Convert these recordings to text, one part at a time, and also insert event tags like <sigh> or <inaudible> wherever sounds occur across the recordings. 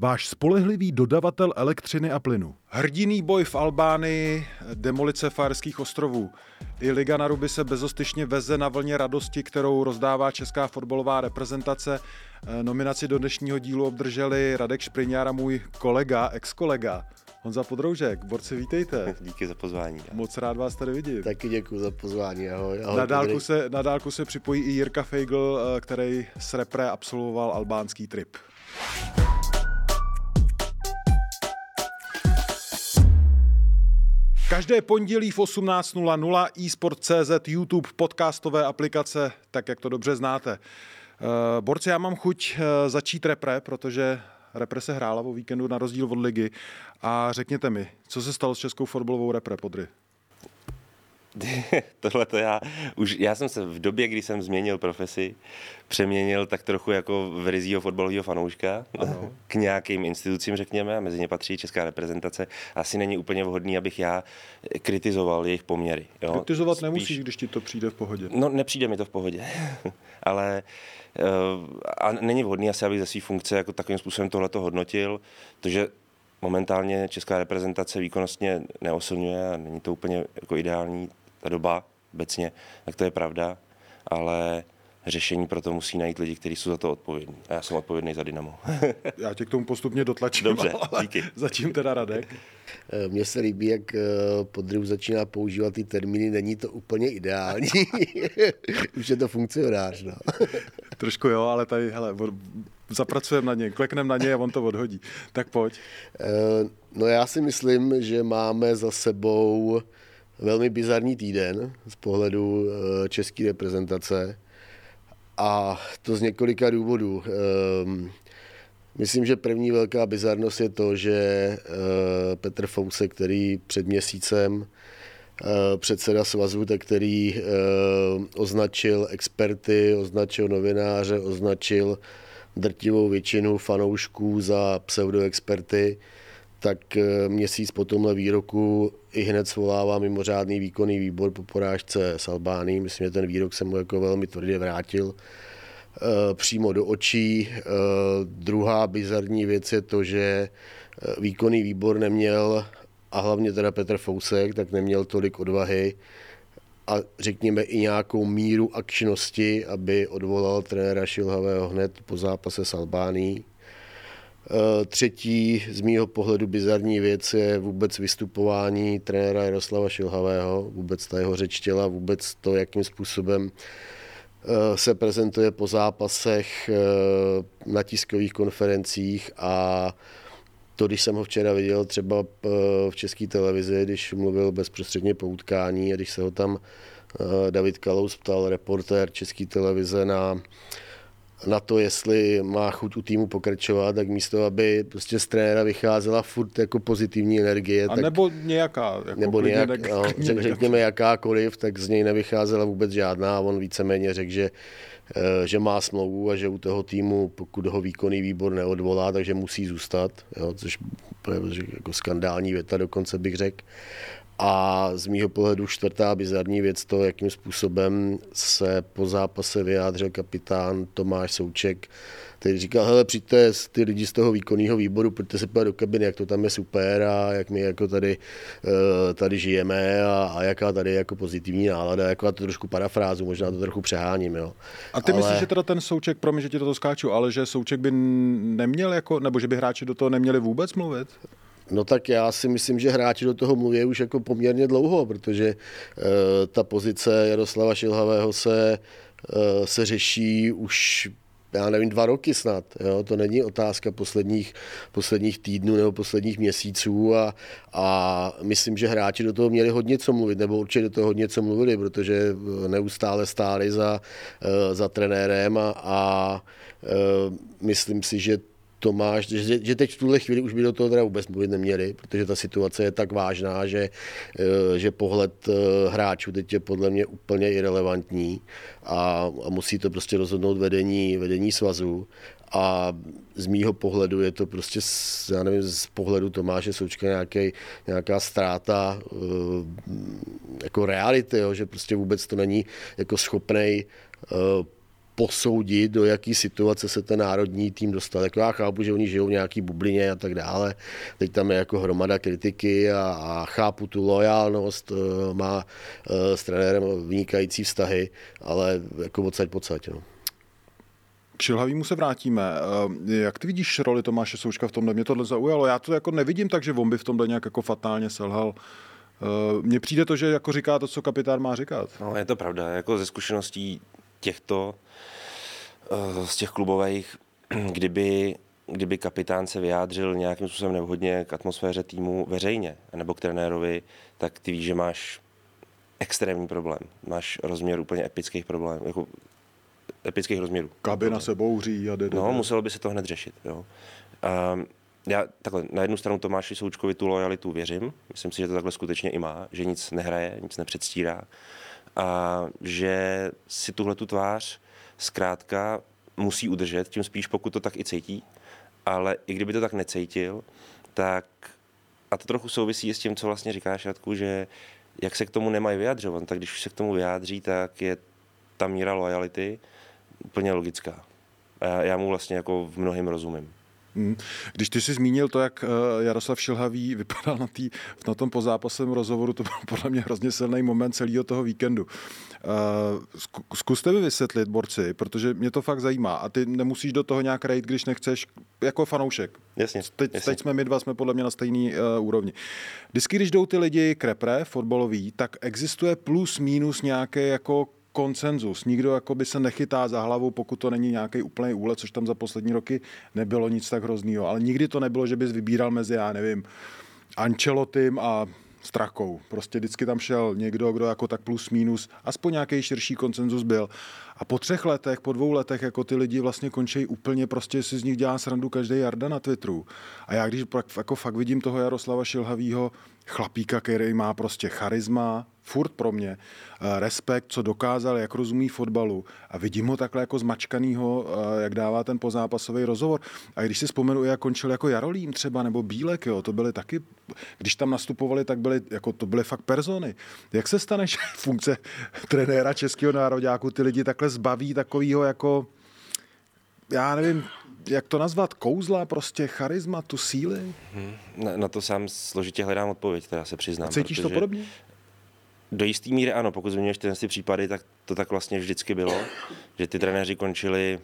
váš spolehlivý dodavatel elektřiny a plynu. Hrdiný boj v Albánii, demolice Fajerských ostrovů. I Liga na ruby se bezostyšně veze na vlně radosti, kterou rozdává česká fotbalová reprezentace. Nominaci do dnešního dílu obdrželi Radek Špriňár a můj kolega, ex-kolega Honza Podroužek. Borci, vítejte. <laughs> Díky za pozvání. Moc rád vás tady vidím. Taky děkuji za pozvání, ahoj. ahoj na, dálku se, na dálku se připojí i Jirka Feigl, který s repre absolvoval albánský trip. Každé pondělí v 18.00 eSport.cz, YouTube, podcastové aplikace, tak jak to dobře znáte. Borci, já mám chuť začít repre, protože repre se hrála o víkendu na rozdíl od ligy. A řekněte mi, co se stalo s českou fotbalovou repre, Podry? <laughs> Tohle to já, už, já jsem se v době, kdy jsem změnil profesi, přeměnil tak trochu jako verizího fotbalového fanouška ano. <laughs> k nějakým institucím, řekněme, a mezi ně patří česká reprezentace. Asi není úplně vhodný, abych já kritizoval jejich poměry. Jo. Kritizovat Spíš... nemusíš, když ti to přijde v pohodě. No, nepřijde mi to v pohodě, <laughs> ale uh, a není vhodný asi, abych ze své funkce jako takovým způsobem tohle hodnotil, protože momentálně česká reprezentace výkonnostně neosilňuje a není to úplně jako ideální ta doba obecně, tak to je pravda, ale řešení pro to musí najít lidi, kteří jsou za to odpovědní. A já jsem odpovědný za Dynamo. <laughs> já tě k tomu postupně dotlačím, Dobře, ale díky. zatím teda Radek. Eh, mně se líbí, jak eh, Podryv začíná používat ty termíny, není to úplně ideální. <laughs> Už je to funkcionář, no. <laughs> Trošku jo, ale tady, hele, zapracujeme na něj, klekneme na něj a on to odhodí. Tak pojď. Eh, no já si myslím, že máme za sebou velmi bizarní týden z pohledu české reprezentace. A to z několika důvodů. Ehm, myslím, že první velká bizarnost je to, že eh, Petr Fouse, který před měsícem eh, předseda svazu, tak který eh, označil experty, označil novináře, označil drtivou většinu fanoušků za pseudoexperty, tak eh, měsíc po tomhle výroku i hned svolává mimořádný výkonný výbor po porážce s Albánií. Myslím, že ten výrok se mu jako velmi tvrdě vrátil eh, přímo do očí. Eh, druhá bizarní věc je to, že výkonný výbor neměl, a hlavně teda Petr Fousek, tak neměl tolik odvahy a řekněme i nějakou míru akčnosti, aby odvolal trenéra Šilhavého hned po zápase s Albánií. Eh, třetí z mýho pohledu bizarní věc je vůbec vystupování trenéra Jaroslava Šilhavého, vůbec ta jeho řeč těla, vůbec to, jakým způsobem eh, se prezentuje po zápasech eh, na tiskových konferencích a to, když jsem ho včera viděl třeba v české televizi, když mluvil bezprostředně po utkání a když se ho tam David Kalous ptal, reportér české televize na na to, jestli má chuť u týmu pokračovat, tak místo, aby prostě z trenéra vycházela furt jako pozitivní energie. A tak, nebo nějaká. Jako nebo nějak, neg- no, řek, řekněme jakákoliv, tak z něj nevycházela vůbec žádná a on víceméně řekl, že, eh, že má smlouvu a že u toho týmu, pokud ho výkonný výbor neodvolá, takže musí zůstat, jo, což je jako skandální věta dokonce bych řekl. A z mýho pohledu čtvrtá bizarní věc to, jakým způsobem se po zápase vyjádřil kapitán Tomáš Souček, který říkal, hele, přijďte ty lidi z toho výkonného výboru, pojďte se podívat do kabiny, jak to tam je super a jak my jako tady, eh, tady žijeme a, a jaká tady je jako pozitivní nálada, jako já to trošku parafrázu, možná to trochu přeháním, jo. A ty ale... myslíš, že teda ten Souček, promiň, že ti to skáču, ale že Souček by neměl jako, nebo že by hráči do toho neměli vůbec mluvit? No tak já si myslím, že hráči do toho mluví už jako poměrně dlouho, protože e, ta pozice Jaroslava Šilhavého se, e, se řeší už já nevím, dva roky snad. Jo? To není otázka posledních, posledních týdnů nebo posledních měsíců a, a myslím, že hráči do toho měli hodně co mluvit, nebo určitě do toho hodně co mluvili, protože neustále stáli za, za trenérem a, a myslím si, že Tomáš, že, že teď v tuhle chvíli už by do toho teda vůbec mluvit neměli, protože ta situace je tak vážná, že, eh, že pohled eh, hráčů teď je podle mě úplně irrelevantní a, a musí to prostě rozhodnout vedení, vedení svazu. A z mýho pohledu je to prostě, já nevím, z pohledu Tomáše Součka nějaký, nějaká ztráta eh, jako reality, jo, že prostě vůbec to není jako schopnej posoudit, do jaký situace se ten národní tým dostal. Jako já chápu, že oni žijou v nějaký bublině a tak dále. Teď tam je jako hromada kritiky a, a chápu tu lojálnost, eh, má eh, s trenérem vynikající vztahy, ale jako odsaď pocať. No. K Šilhavýmu se vrátíme. Eh, jak ty vidíš roli Tomáše Součka v tomhle? Mě tohle zaujalo. Já to jako nevidím tak, že on by v tomhle nějak jako fatálně selhal. Mně přijde to, že jako říká to, co kapitán má říkat. No, je to pravda. Jako ze zkušeností těchto Eh, z těch klubových, <clears throat> kdyby, kdyby kapitán se vyjádřil nějakým způsobem nevhodně k atmosféře týmu veřejně, nebo k trenérovi, tak ty víš, že máš extrémní problém. Máš rozměr úplně epických problémů, jako epických rozměrů. Kabina se bouří a jde, No, muselo by se to hned řešit. Jo. A já takhle, na jednu stranu Tomáši Součkovi tu lojalitu věřím, myslím si, že to takhle skutečně i má, že nic nehraje, nic nepředstírá a že si tuhle tu tvář zkrátka musí udržet, tím spíš pokud to tak i cítí, ale i kdyby to tak necítil, tak a to trochu souvisí s tím, co vlastně říkáš, Radku, že jak se k tomu nemají vyjadřovat, tak když se k tomu vyjádří, tak je ta míra lojality úplně logická. A já, mu vlastně jako v mnohém rozumím. Hmm. Když ty jsi zmínil to, jak eh, Jaroslav Šilhavý <laughs> vypadal na, tý, na tom pozápasovém rozhovoru, to byl podle mě hrozně silný moment celého toho víkendu. Eh, zkuste mi vysvětlit, borci, protože mě to fakt zajímá a ty nemusíš do toho nějak rejt, když nechceš, jako fanoušek. Jasně, teď, jasně. teď jsme my dva, jsme podle mě na stejné uh, úrovni. Vždycky, když jdou ty lidi krepre, fotbalový, tak existuje plus minus nějaké jako konsenzus. Nikdo jakoby se nechytá za hlavu, pokud to není nějaký úplný úlet, což tam za poslední roky nebylo nic tak hroznýho. Ale nikdy to nebylo, že bys vybíral mezi, já nevím, Ancelotym a Strakou. Prostě vždycky tam šel někdo, kdo jako tak plus minus, aspoň nějaký širší koncenzus byl. A po třech letech, po dvou letech, jako ty lidi vlastně končí úplně, prostě si z nich dělá srandu každý Jarda na Twitteru. A já když jako fakt vidím toho Jaroslava Šilhavýho, chlapíka, který má prostě charisma, furt pro mě, eh, respekt, co dokázal, jak rozumí fotbalu a vidím ho takhle jako zmačkanýho, eh, jak dává ten pozápasový rozhovor. A když si vzpomenu, jak končil jako Jarolím třeba, nebo Bílek, jo, to byly taky, když tam nastupovali, tak byly, jako to byly fakt persony. Jak se stane, že <laughs> funkce trenéra českého nároďáku ty lidi takhle zbaví takového jako, já nevím, jak to nazvat, kouzla, prostě charisma, tu síly? Hmm. Na, na to sám složitě hledám odpověď, teda se přiznám. A cítíš to podobně? Do jisté míry ano, pokud zmiňuješ ty, ty případy, tak to tak vlastně vždycky bylo, že ty trenéři končili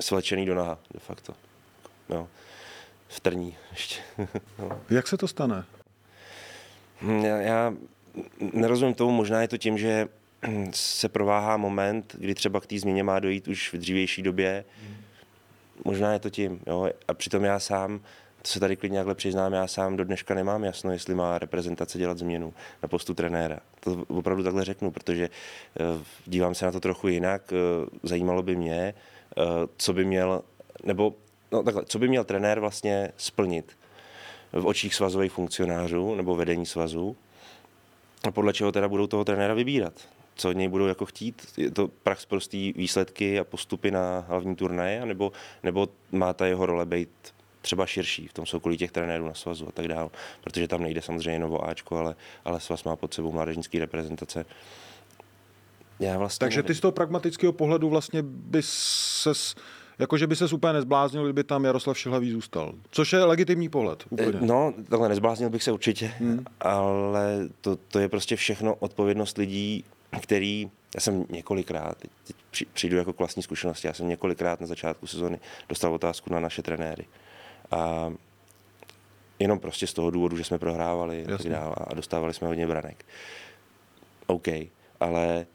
svlečený do naha, de facto. No, v trní ještě. <laughs> no. Jak se to stane? Hm, já, já nerozumím tomu, možná je to tím, že se prováhá moment, kdy třeba k té změně má dojít už v dřívější době. Možná je to tím. Jo? A přitom já sám, to se tady klidně takhle přiznám, já sám do dneška nemám jasno, jestli má reprezentace dělat změnu na postu trenéra. To opravdu takhle řeknu, protože uh, dívám se na to trochu jinak. Uh, zajímalo by mě, uh, co by měl, nebo no, takhle, co by měl trenér vlastně splnit v očích svazových funkcionářů nebo vedení svazu, a podle čeho teda budou toho trenéra vybírat co od něj budou jako chtít? Je to prax prostý výsledky a postupy na hlavní turnaje, nebo, nebo má ta jeho role být třeba širší v tom soukolí těch trenérů na svazu a tak dále, protože tam nejde samozřejmě jenom o Ačko, ale, ale svaz má pod sebou mládežnický reprezentace. Já vlastně Takže ty z toho pragmatického pohledu vlastně by ses Jakože by se úplně nezbláznil, kdyby tam Jaroslav Šilhavý zůstal. Což je legitimní pohled. Úplně. No, takhle nezbláznil bych se určitě, hmm. ale to, to je prostě všechno odpovědnost lidí, který, já jsem několikrát, teď přijdu jako k vlastní zkušenosti, já jsem několikrát na začátku sezóny dostal otázku na naše trenéry. A jenom prostě z toho důvodu, že jsme prohrávali a, tak dále, a dostávali jsme hodně branek. OK, ale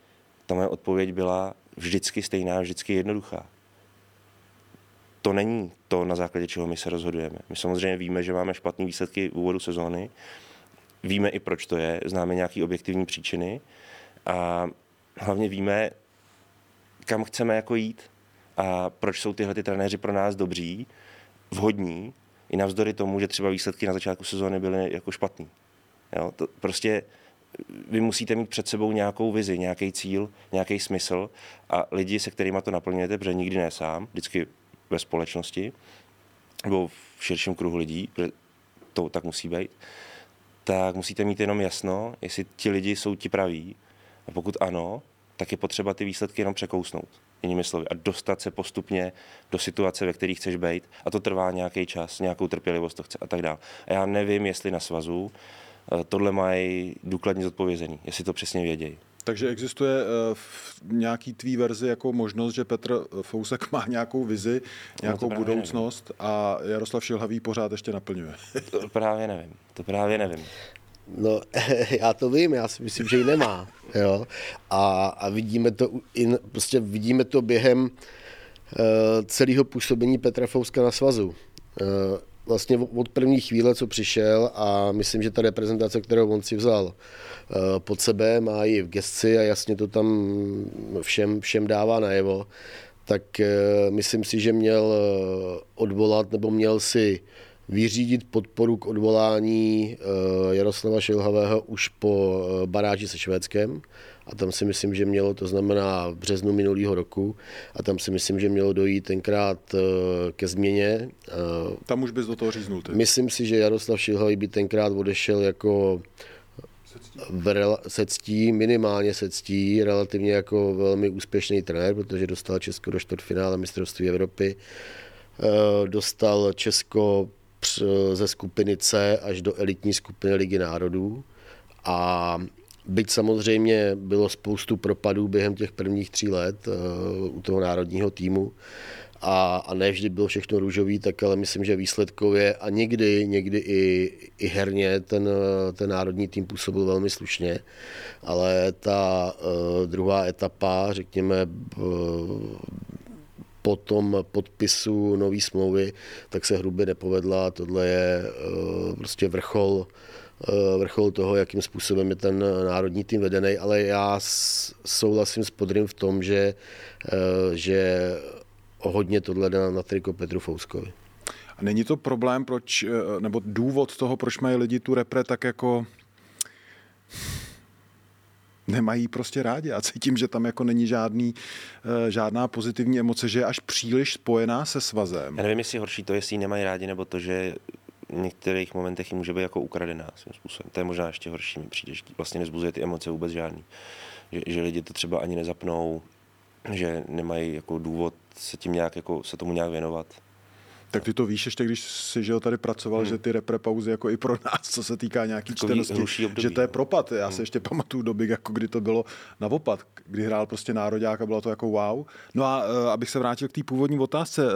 ta moje odpověď byla vždycky stejná, vždycky jednoduchá. To není to, na základě čeho my se rozhodujeme. My samozřejmě víme, že máme špatné výsledky v úvodu sezóny, víme i proč to je, známe nějaké objektivní příčiny, a hlavně víme, kam chceme jako jít a proč jsou tyhle ty trenéři pro nás dobří vhodní, i navzdory tomu, že třeba výsledky na začátku sezóny byly jako špatný. Jo, to prostě vy musíte mít před sebou nějakou vizi, nějaký cíl, nějaký smysl a lidi, se kterými to naplňujete, protože nikdy ne sám, vždycky ve společnosti nebo v širším kruhu lidí, protože to tak musí být, tak musíte mít jenom jasno, jestli ti lidi jsou ti praví a pokud ano, tak je potřeba ty výsledky jenom překousnout, jinými slovy, a dostat se postupně do situace, ve které chceš být. A to trvá nějaký čas, nějakou trpělivost to chce a tak dále. A já nevím, jestli na svazu eh, tohle mají důkladně zodpovězený, jestli to přesně vědějí. Takže existuje eh, v nějaký tvý verzi jako možnost, že Petr Fousek má nějakou vizi, nějakou no budoucnost nevím. a Jaroslav Šilhavý pořád ještě naplňuje. To právě nevím. To právě nevím. No, <laughs> já to vím, já si myslím, že ji nemá. Jo? A, a vidíme to in, prostě vidíme to během uh, celého působení Petra Fouska na svazu. Uh, vlastně od první chvíle, co přišel a myslím, že ta reprezentace, kterou on si vzal uh, pod sebe, má ji v gesci a jasně to tam všem, všem dává najevo, tak uh, myslím si, že měl odvolat nebo měl si uh, vyřídit podporu k odvolání eh, Jaroslava Šilhavého už po eh, baráži se Švédskem. A tam si myslím, že mělo, to znamená v březnu minulého roku, a tam si myslím, že mělo dojít tenkrát eh, ke změně. Tam už bys do toho říznul. Ty. Myslím si, že Jaroslav Šilhavý by tenkrát odešel jako se ctí, minimálně se ctí, relativně jako velmi úspěšný trenér, protože dostal Česko do čtvrtfinále mistrovství Evropy, dostal Česko ze skupiny C až do elitní skupiny Ligy národů. A byť samozřejmě bylo spoustu propadů během těch prvních tří let uh, u toho národního týmu, a, a ne vždy bylo všechno růžový, tak ale myslím, že výsledkově a někdy, někdy i, i herně ten, ten národní tým působil velmi slušně, ale ta uh, druhá etapa, řekněme, uh, po tom podpisu nové smlouvy, tak se hrubě nepovedla. Tohle je uh, prostě vrchol uh, vrchol toho, jakým způsobem je ten národní tým vedený, ale já souhlasím s Podrym v tom, že, uh, že hodně tohle dá na triko Petru Fouskovi. A není to problém, proč, nebo důvod toho, proč mají lidi tu repre tak jako nemají prostě rádi a cítím, že tam jako není žádný, eh, žádná pozitivní emoce, že je až příliš spojená se svazem. Já nevím, jestli horší to, jestli ji nemají rádi, nebo to, že v některých momentech ji může být jako ukradená svým způsobem. To je možná ještě horší, mi přijde, že vlastně nezbuzuje ty emoce vůbec žádný. Že, že lidi to třeba ani nezapnou, že nemají jako důvod se tím nějak, jako, se tomu nějak věnovat. Tak ty to víš ještě, když jsi že tady pracoval, hmm. že ty repre pauzy jako i pro nás, co se týká nějaký čtenosti, že to je no. propad. Já hmm. se ještě pamatuju doby, jako kdy to bylo naopak, kdy hrál prostě nároďák a bylo to jako wow. No a uh, abych se vrátil k té původní otázce, uh,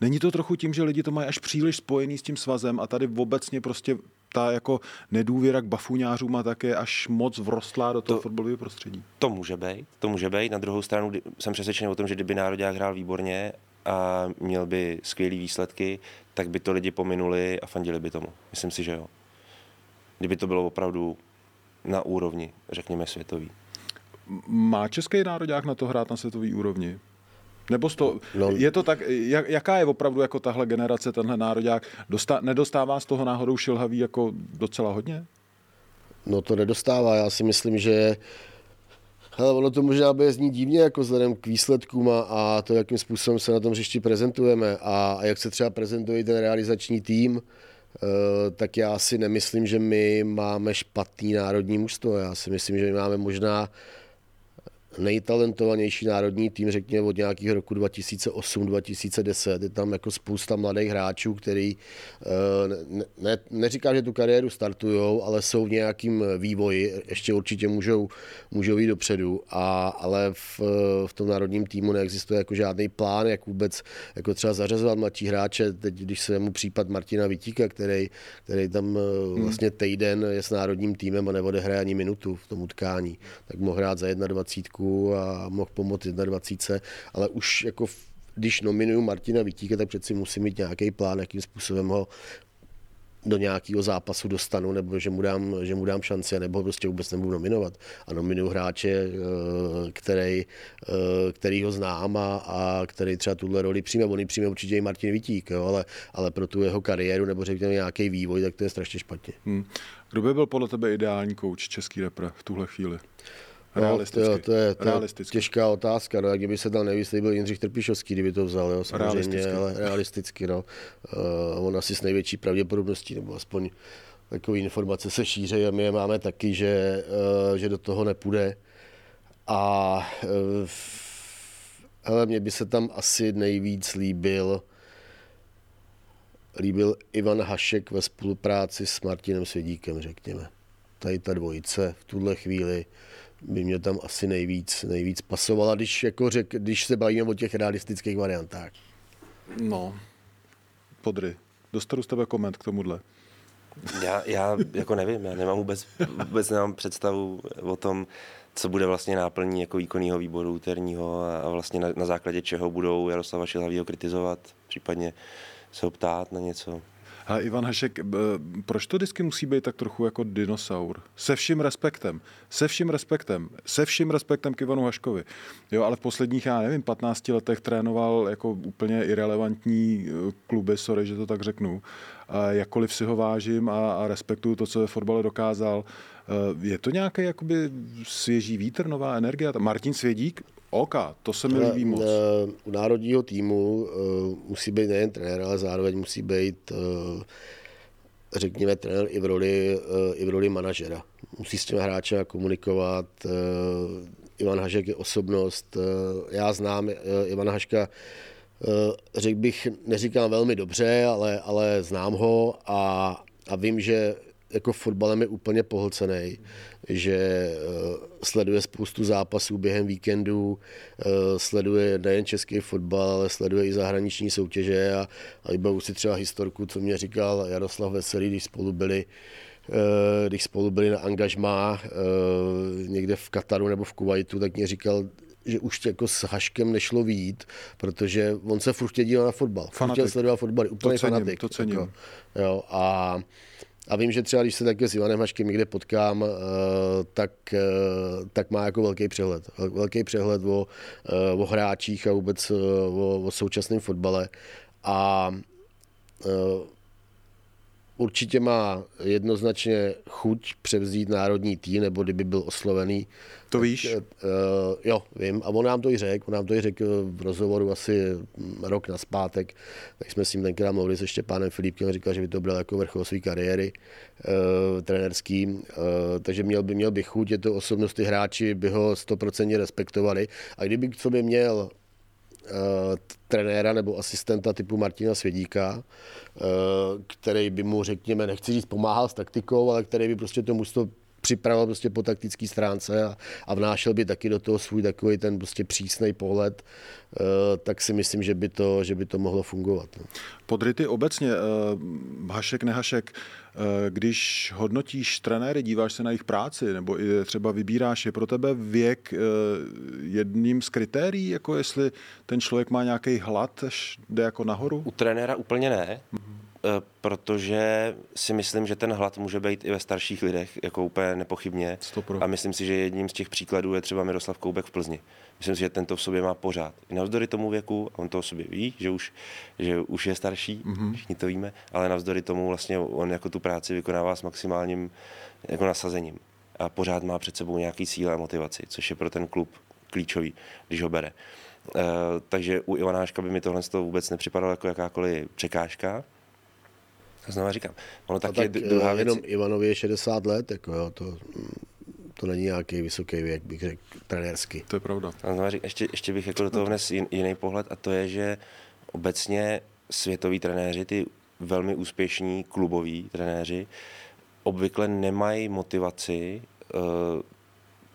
není to trochu tím, že lidi to mají až příliš spojený s tím svazem a tady obecně prostě ta jako nedůvěra k bafuňářům a také až moc vrostlá do toho to, fotbalového prostředí. To může být, to může být. Na druhou stranu jsem přesvědčený o tom, že kdyby nároďák hrál výborně a měl by skvělé výsledky, tak by to lidi pominuli a fandili by tomu. Myslím si, že jo. Kdyby to bylo opravdu na úrovni, řekněme, světový. Má český národák na to hrát na světové úrovni? Nebo to, no. je to tak, jak, jaká je opravdu jako tahle generace, tenhle národák? Dostá, nedostává z toho náhodou šilhavý jako docela hodně? No to nedostává. Já si myslím, že Hele, ono to možná bude znít divně jako vzhledem k výsledkům a, a to, jakým způsobem se na tom hřišti prezentujeme a, a jak se třeba prezentuje ten realizační tým, uh, tak já si nemyslím, že my máme špatný národní mužstvo. Já si myslím, že my máme možná nejtalentovanější národní tým, řekněme od nějakého roku 2008-2010. Je tam jako spousta mladých hráčů, který eh, ne, ne, neříkám, že tu kariéru startují, ale jsou v nějakým vývoji, ještě určitě můžou, můžou jít dopředu, a, ale v, v tom národním týmu neexistuje jako žádný plán, jak vůbec jako třeba zařazovat mladší hráče. Teď, když se mu případ Martina Vitíka, který, který tam eh, hmm. vlastně týden je s národním týmem a neodehraje ani minutu v tom utkání, tak mohl hrát za 21 a mohl pomoct 21, ale už jako když nominuju Martina Vítíka, tak přeci musím mít nějaký plán, jakým způsobem ho do nějakého zápasu dostanu, nebo že mu dám, že mu dám šanci, nebo prostě vůbec nebudu nominovat. A nominuju hráče, eh, který, eh, který ho znám a, a který třeba tuhle roli přijme. On ji přijme určitě i Martin Vitík, jo, ale, ale pro tu jeho kariéru nebo řekněme nějaký vývoj, tak to je strašně špatně. Hmm. Kdo by byl podle tebe ideální kouč český repre v tuhle chvíli? Realisticky. No, to, to, je, to je těžká otázka. No, jak kdyby se tam nejvíc líbil Jindřich Trpišovský, kdyby to vzal, jo, samozřejmě, realisticky. ale realisticky. No. Uh, on asi s největší pravděpodobností, nebo aspoň takové informace se šíří a my je máme taky, že, uh, že do toho nepůjde. A uh, hele, mně by se tam asi nejvíc líbil líbil Ivan Hašek ve spolupráci s Martinem Svědíkem, řekněme. Tady ta dvojice v tuhle chvíli by mě tam asi nejvíc, nejvíc pasovala, když, jako řek, když se bavíme o těch realistických variantách. No, podry. Dostanu z tebe koment k tomuhle. Já, já jako nevím, já nemám vůbec, vůbec nemám představu o tom, co bude vlastně náplní jako výkonného výboru úterního a vlastně na, na základě čeho budou Jaroslava Šilhavýho kritizovat, případně se ho ptát na něco. A Ivan Hašek, proč to vždycky musí být tak trochu jako dinosaur? Se vším respektem. Se vším respektem. Se vším respektem k Ivanu Haškovi. Jo, ale v posledních, já nevím, 15 letech trénoval jako úplně irrelevantní eh, kluby, sorry, že to tak řeknu. A jakkoliv si ho vážím a, a respektuju to, co ve fotbale dokázal, eh, je to nějaký jakoby svěží vítr, nová energie? Martin Svědík, OK, to se mi líbí moc. U národního týmu uh, musí být nejen trenér, ale zároveň musí být, řekněme, trenér i v roli, i v roli manažera. Musí s těmi hráči komunikovat. Ivan Hašek je osobnost. Já znám Ivana Haška, řekl bych, neříkám velmi dobře, ale, ale znám ho a, a vím, že jako fotbalem je úplně pohlcený, že eh, sleduje spoustu zápasů během víkendu, eh, sleduje nejen český fotbal, ale sleduje i zahraniční soutěže a, a vybavu si třeba historku, co mě říkal Jaroslav Veselý, když spolu byli eh, když spolu byli na angažmá někde v Kataru nebo v Kuwaitu, tak mě říkal, že už jako s Haškem nešlo výjít, protože on se furt dívat na fotbal. Fanatik. Chtěl sledovat fotbal, úplně to cením, fanatik. To cením. Jako, jo, a a vím, že třeba když se také s Ivanem Haškem někde potkám, eh, tak, eh, tak má jako velký přehled. Velký přehled o, eh, o hráčích a vůbec o, o současném fotbale. A určitě má jednoznačně chuť převzít národní tým, nebo kdyby byl oslovený. To tak, víš? Uh, jo, vím. A on nám to i řekl. On nám to i řekl v rozhovoru asi rok na zpátek. Tak jsme s ním tenkrát mluvili se Štěpánem Filipkem. Říkal, že by to byl jako vrchol své kariéry uh, trenerský. Uh, takže měl by, měl by chuť. Je to osobnost, ty hráči by ho stoprocentně respektovali. A kdyby k sobě měl Eh, trenéra nebo asistenta typu Martina Svědíka, eh, který by mu, řekněme, nechci říct pomáhal s taktikou, ale který by prostě to mužstvo připravil prostě po taktické stránce a, a vnášel by taky do toho svůj takový ten prostě přísný pohled, uh, tak si myslím, že by to, že by to mohlo fungovat. No. Podryty obecně, uh, Hašek, nehašek, uh, když hodnotíš trenéry, díváš se na jejich práci, nebo i třeba vybíráš, je pro tebe věk jedním z kritérií, jako jestli ten člověk má nějaký hlad, jde jako nahoru? U trenéra úplně ne. Mm-hmm Eh, protože si myslím, že ten hlad může být i ve starších lidech, jako úplně nepochybně. A myslím si, že jedním z těch příkladů je třeba Miroslav Koubek v Plzni. Myslím si, že tento v sobě má pořád. I navzdory tomu věku, a on to o sobě ví, že už, že už je starší, mm-hmm. všichni to víme, ale navzdory tomu vlastně on jako tu práci vykonává s maximálním jako nasazením. A pořád má před sebou nějaký cíl a motivaci, což je pro ten klub klíčový, když ho bere. Uh, takže u Ivanáška by mi tohle vůbec nepřipadalo jako jakákoliv překážka, Znovu říkám, ono taky tak druhá eh, věc... Jenom Ivanovi je 60 let, jako jo, to, to není nějaký vysoký věk, bych řekl, trenérsky. To je pravda. A říkám, ještě, ještě bych jako do toho vnes jiný pohled a to je, že obecně světoví trenéři, ty velmi úspěšní kluboví trenéři, obvykle nemají motivaci uh,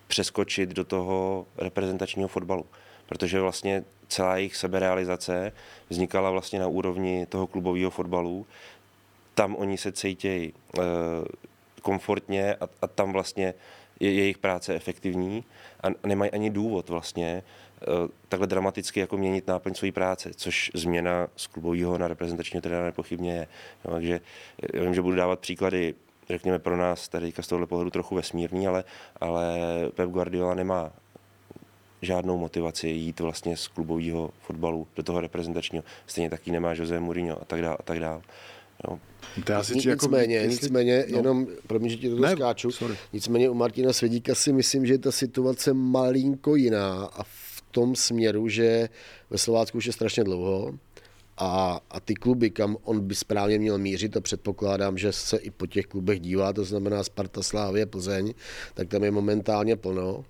přeskočit do toho reprezentačního fotbalu. Protože vlastně celá jejich seberealizace vznikala vlastně na úrovni toho klubového fotbalu tam oni se cítějí uh, komfortně a, a tam vlastně je jejich práce efektivní a nemají ani důvod vlastně takhle dramaticky jako měnit náplň své práce, což změna z klubového na reprezentačního trenéra nepochybně je. No, takže já vím, že budu dávat příklady řekněme pro nás tady z tohohle pohledu trochu vesmírný, ale, ale Pep Guardiola nemá žádnou motivaci jít vlastně z klubového fotbalu do toho reprezentačního. Stejně taky nemá Jose Mourinho a tak dále. A tak dále. No. To já si nicméně, jako, nicméně, no. jenom, promiň, že ti to skáču, sorry. nicméně u Martina Svědíka si myslím, že je ta situace malinko jiná a v tom směru, že ve Slovácku už je strašně dlouho a, a ty kluby, kam on by správně měl mířit a předpokládám, že se i po těch klubech dívá, to znamená Sparta, Slávě, Plzeň, tak tam je momentálně plno.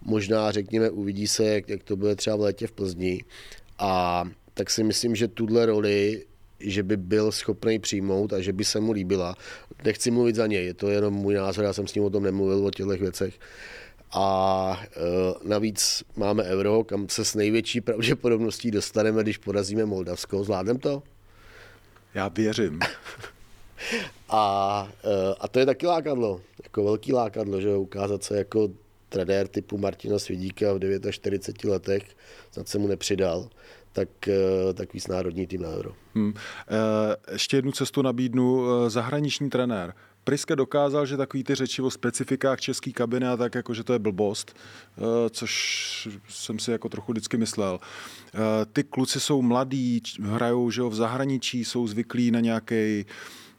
Možná, řekněme, uvidí se, jak, jak to bude třeba v létě v Plzni. A tak si myslím, že tuhle roli že by byl schopný přijmout a že by se mu líbila. Nechci mluvit za něj, je to jenom můj názor, já jsem s ním o tom nemluvil, o těchto věcech. A e, navíc máme euro, kam se s největší pravděpodobností dostaneme, když porazíme Moldavsko. Zvládneme to? Já věřím. a, e, a to je taky lákadlo, jako velký lákadlo, že ukázat se jako trenér typu Martina Svědíka v 49 letech, snad se mu nepřidal, tak, e, tak víc národní tým na euro. Hmm. E, ještě jednu cestu nabídnu, e, zahraniční trenér. Priske dokázal, že takový ty řeči o specifikách český kabiny a tak jako, že to je blbost, eh, což jsem si jako trochu vždycky myslel. Eh, ty kluci jsou mladí, hrajou že jo, v zahraničí, jsou zvyklí na nějaký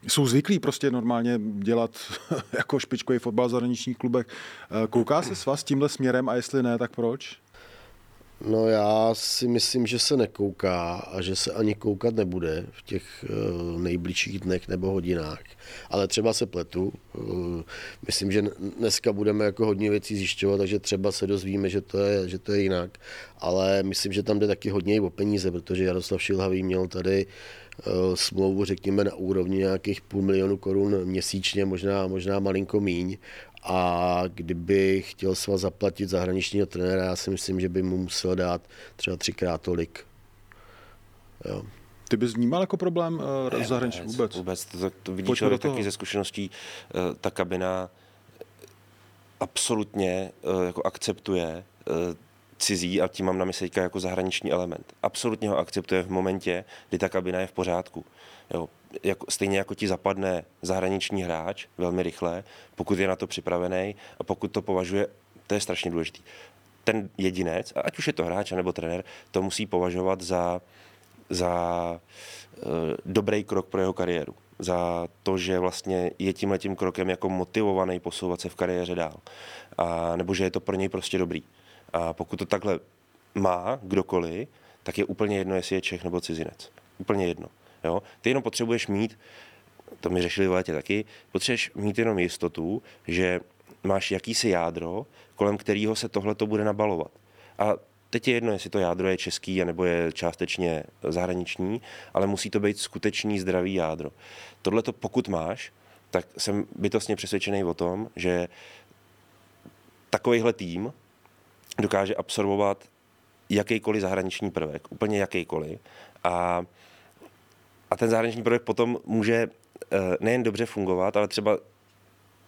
jsou zvyklí prostě normálně dělat <laughs> jako špičkový fotbal v zahraničních klubech. Eh, kouká se s vás tímhle směrem a jestli ne, tak proč? No já si myslím, že se nekouká a že se ani koukat nebude v těch uh, nejbližších dnech nebo hodinách. Ale třeba se pletu. Uh, myslím, že dneska budeme jako hodně věcí zjišťovat, takže třeba se dozvíme, že to je, že to je jinak. Ale myslím, že tam jde taky hodně i o peníze, protože Jaroslav Šilhavý měl tady uh, smlouvu, řekněme, na úrovni nějakých půl milionu korun měsíčně, možná, možná malinko míň a kdyby chtěl svaz zaplatit zahraničního trenéra, já si myslím, že by mu musel dát třeba třikrát tolik. Jo. Ty bys vnímal jako problém uh, ne, zahraničí vůbec? Vůbec, vůbec. to, to vidí Pojďme člověk taky ze zkušeností. Uh, ta kabina absolutně uh, jako akceptuje uh, cizí, a tím mám na mysli jako zahraniční element. Absolutně ho akceptuje v momentě, kdy ta kabina je v pořádku. Jo, jako, stejně jako ti zapadne zahraniční hráč velmi rychle, pokud je na to připravený a pokud to považuje, to je strašně důležitý. Ten jedinec, ať už je to hráč nebo trenér, to musí považovat za, za uh, dobrý krok pro jeho kariéru. Za to, že vlastně je tímhle tím krokem jako motivovaný posouvat se v kariéře dál. A, nebo že je to pro něj prostě dobrý. A pokud to takhle má kdokoliv, tak je úplně jedno, jestli je Čech nebo cizinec. Úplně jedno. Jo? Ty jenom potřebuješ mít, to mi řešili v létě taky, potřebuješ mít jenom jistotu, že máš jakýsi jádro, kolem kterého se tohle to bude nabalovat. A teď je jedno, jestli to jádro je český, nebo je částečně zahraniční, ale musí to být skutečný zdravý jádro. Tohle to pokud máš, tak jsem bytostně přesvědčený o tom, že takovýhle tým dokáže absorbovat jakýkoliv zahraniční prvek, úplně jakýkoliv. A a ten zahraniční projekt potom může eh, nejen dobře fungovat, ale třeba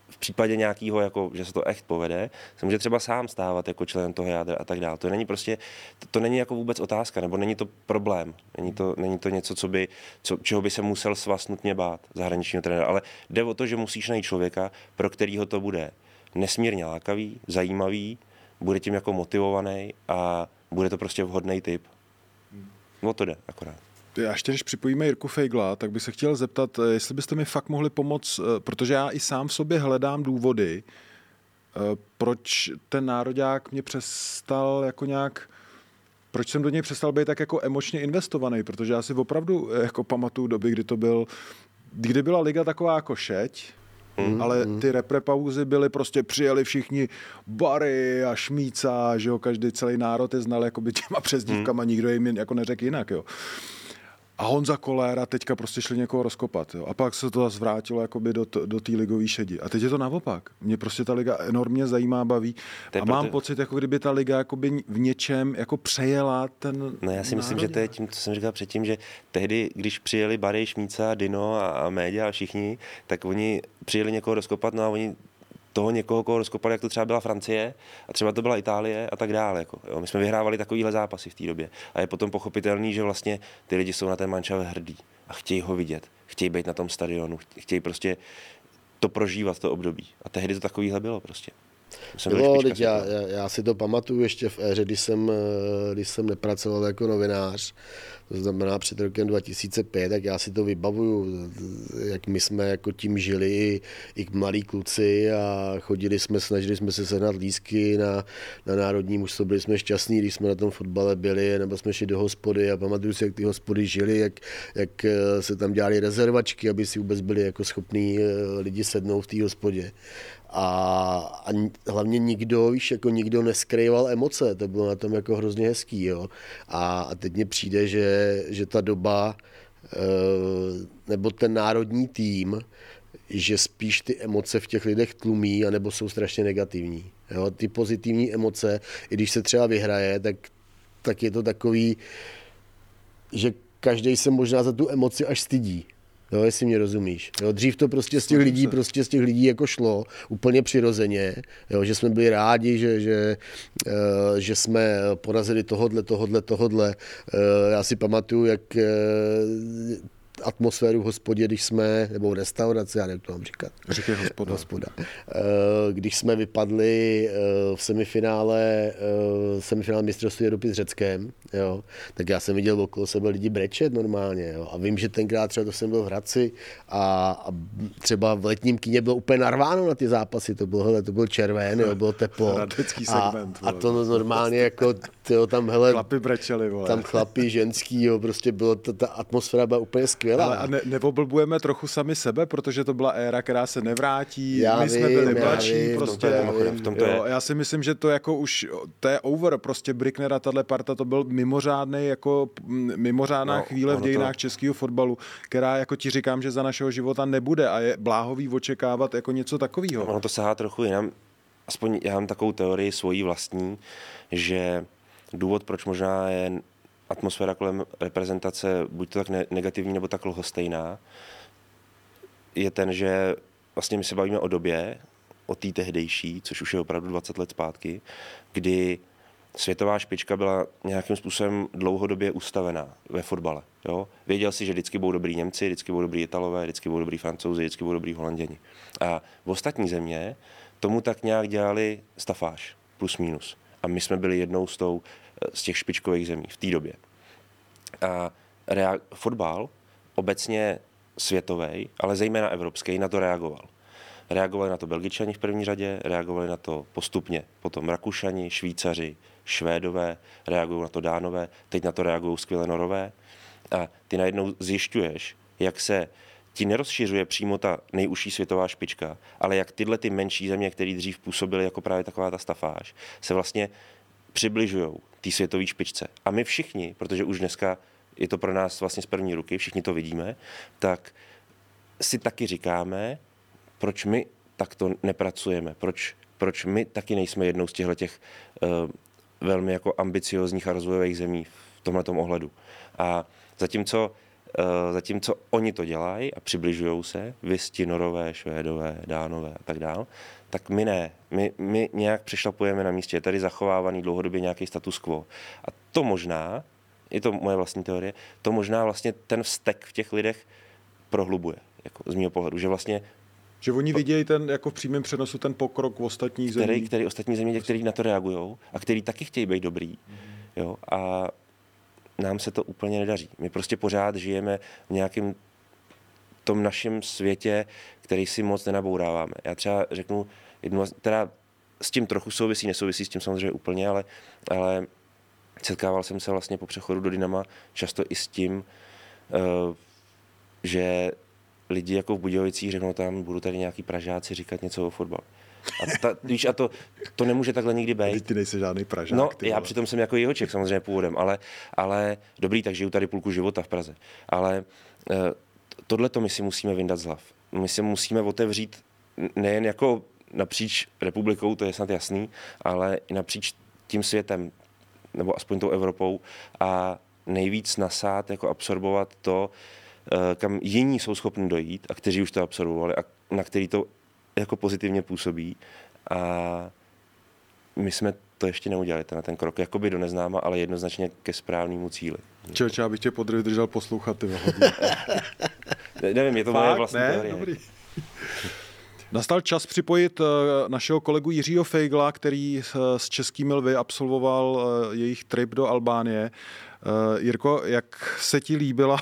v případě nějakého, jako, že se to echt povede, se může třeba sám stávat jako člen toho jádra a tak dále. To není prostě, to, to není jako vůbec otázka, nebo není to problém. Není to, není to něco, co by, co, čeho by se musel svaz nutně bát, zahraničního trenéra. Ale jde o to, že musíš najít člověka, pro kterého to bude nesmírně lákavý, zajímavý, bude tím jako motivovaný a bude to prostě vhodný typ. O to jde akorát. Já ještě než připojíme Jirku Fejgla, tak bych se chtěl zeptat, eh, jestli byste mi fakt mohli pomoct, eh, protože já i sám v sobě hledám důvody, eh, proč ten nároďák mě přestal jako nějak proč jsem do něj přestal být tak jako emočně investovaný, protože já si opravdu jako pamatuju doby, kdy to byl, kdy byla liga taková jako šeť, Mm, ale ty repre pauzy byly prostě, přijeli všichni Bary a Šmíca, že jo, každý celý národ je znal jako by těma přezdívkama, mm. nikdo jim jako neřekl jinak, jo a Honza Koléra teďka prostě šli někoho rozkopat. Jo. A pak se to zase vrátilo jakoby do, do té ligové šedi. A teď je to naopak. Mě prostě ta liga enormně zajímá, baví. A mám pocit, jako kdyby ta liga jakoby v něčem jako přejela ten No já si myslím, že to je tím, co jsem říkal předtím, že tehdy, když přijeli Barry, Šmíca, Dino a, a Média a všichni, tak oni přijeli někoho rozkopat, no a oni toho někoho, koho rozkopali, jak to třeba byla Francie a třeba to byla Itálie a tak dále. Jako, jo. My jsme vyhrávali takovýhle zápasy v té době a je potom pochopitelný, že vlastně ty lidi jsou na ten mančav hrdí a chtějí ho vidět, chtějí být na tom stadionu, chtějí prostě to prožívat, to období. A tehdy to takovýhle bylo prostě. Jsem bylo, teď já, já, já, si to pamatuju ještě v éře, kdy jsem, eh, když jsem nepracoval jako novinář, to znamená před rokem 2005, tak já si to vybavuju, jak my jsme jako tím žili i, i mladí kluci a chodili jsme, snažili jsme se sehnat lísky na, na národní mužstvo, byli jsme šťastní, když jsme na tom fotbale byli, nebo jsme šli do hospody a pamatuju si, jak ty hospody žili, jak, jak eh, se tam dělali rezervačky, aby si vůbec byli jako schopní eh, lidi sednout v té hospodě. A, a hlavně nikdo, víš, jako nikdo neskrýval emoce, to bylo na tom jako hrozně hezký, jo. A, a teď mně přijde, že, že ta doba, e, nebo ten národní tým, že spíš ty emoce v těch lidech tlumí, anebo jsou strašně negativní. Jo? Ty pozitivní emoce, i když se třeba vyhraje, tak, tak je to takový, že každý se možná za tu emoci až stydí. Jo, jestli mě rozumíš. Jo, dřív to prostě z těch lidí, prostě z těch lidí jako šlo úplně přirozeně, jo, že jsme byli rádi, že, že, uh, že jsme porazili tohodle, tohodle, tohodle. Uh, já si pamatuju, jak uh, atmosféru v hospodě, když jsme, nebo v restauraci, já nevím, to mám říkat. Říkej hospoda. hospoda. Eh, když jsme vypadli eh, v semifinále, eh, semifinále mistrovství Evropy s Řeckem, jo, tak já jsem viděl okolo sebe lidi brečet normálně. Jo, a vím, že tenkrát třeba to jsem byl v Hradci a, a třeba v letním kině bylo úplně narváno na ty zápasy, to bylo, hele, to byl červen, jo, bylo teplo. segment. A, a to normálně jako, tyjo, tam, hele, chlapi brečeli, vole. tam chlapi, ženský, jo, prostě bylo, to, ta atmosféra byla úplně skvělá. Ale a ne, neoblbujeme trochu sami sebe, protože to byla éra, která se nevrátí. Já My vím, jsme byli mladší. vím, prostě, já vím. v tom to je. Jo, já si myslím, že to jako už, to je over. Prostě Brickner a tahle parta, to byl mimořádný, jako mimořádná No, chvíle v dějinách to- českého fotbalu, která jako ti říkám, že za našeho života nebude a je bláhový očekávat jako něco takového. Ono to sahá trochu jinam. Aspoň já mám takovou teorii svojí vlastní, že důvod, proč možná je atmosféra kolem reprezentace buď to tak ne- negativní, nebo tak lhostejná, je ten, že vlastně my se bavíme o době, o té tehdejší, což už je opravdu 20 let zpátky, kdy světová špička byla nějakým způsobem dlouhodobě ustavená ve fotbale. Jo? Věděl si, že vždycky budou dobrý Němci, vždycky budou dobrý Italové, vždycky budou dobrý Francouzi, vždycky budou dobrý Holanděni. A v ostatní země tomu tak nějak dělali stafáž, plus minus. A my jsme byli jednou z, tou, z těch špičkových zemí v té době. A rea- fotbal obecně světový, ale zejména evropský, na to reagoval. Reagovali na to Belgičani v první řadě, reagovali na to postupně potom Rakušani, Švýcaři, Švédové, reagují na to Dánové, teď na to reagují skvěle Norové. A ty najednou zjišťuješ, jak se ti nerozšiřuje přímo ta nejužší světová špička, ale jak tyhle ty menší země, které dřív působily jako právě taková ta stafáž, se vlastně přibližují té světové špičce. A my všichni, protože už dneska je to pro nás vlastně z první ruky, všichni to vidíme, tak si taky říkáme, proč my takto nepracujeme, proč, proč my taky nejsme jednou z těchto těch uh, velmi jako ambiciozních a rozvojových zemí v tomto ohledu. A zatímco, zatímco oni to dělají a přibližují se, vy norové, švédové, dánové a tak dál, tak my ne. My, my nějak přešlapujeme na místě. Je tady zachovávaný dlouhodobě nějaký status quo. A to možná, je to moje vlastní teorie, to možná vlastně ten vztek v těch lidech prohlubuje, jako z mého pohledu, že vlastně Že oni vidějí ten, jako v přímém přenosu ten pokrok v ostatních který, zemích. který ostatní země, který na to reagují a který taky chtějí být dobrý. Jo? A nám se to úplně nedaří. My prostě pořád žijeme v nějakém tom našem světě, který si moc nenabouráváme. Já třeba řeknu jednu, teda s tím trochu souvisí, nesouvisí s tím samozřejmě úplně, ale, ale setkával jsem se vlastně po přechodu do Dynama často i s tím, eh, že lidi jako v Budějovicích řeknou tam, budu tady nějaký Pražáci říkat něco o fotbal. A, ta, víš, a to, to nemůže takhle nikdy být. Teď ty nejsi žádný Pražák. No, ty já přitom jsem jako jihoček samozřejmě původem, ale, ale dobrý, tak žiju tady půlku života v Praze. Ale eh, tohle to my si musíme vyndat z hlav. My si musíme otevřít nejen jako napříč republikou, to je snad jasný, ale i napříč tím světem, nebo aspoň tou Evropou a nejvíc nasát, jako absorbovat to, eh, kam jiní jsou schopni dojít a kteří už to absorbovali a na který to jako pozitivně působí a my jsme to ještě neudělali, ten, ten krok, jakoby do neznáma, ale jednoznačně ke správnému cíli. Čeče, abych tě podržel poslouchat, ty <laughs> ne, Nevím, je to Fakt? moje vlastní ne? teorie. Dobrý. Nastal čas připojit eh, našeho kolegu Jiřího Fejgla, který eh, s českými lvy absolvoval eh, jejich trip do Albánie. Jirko, jak se ti líbila,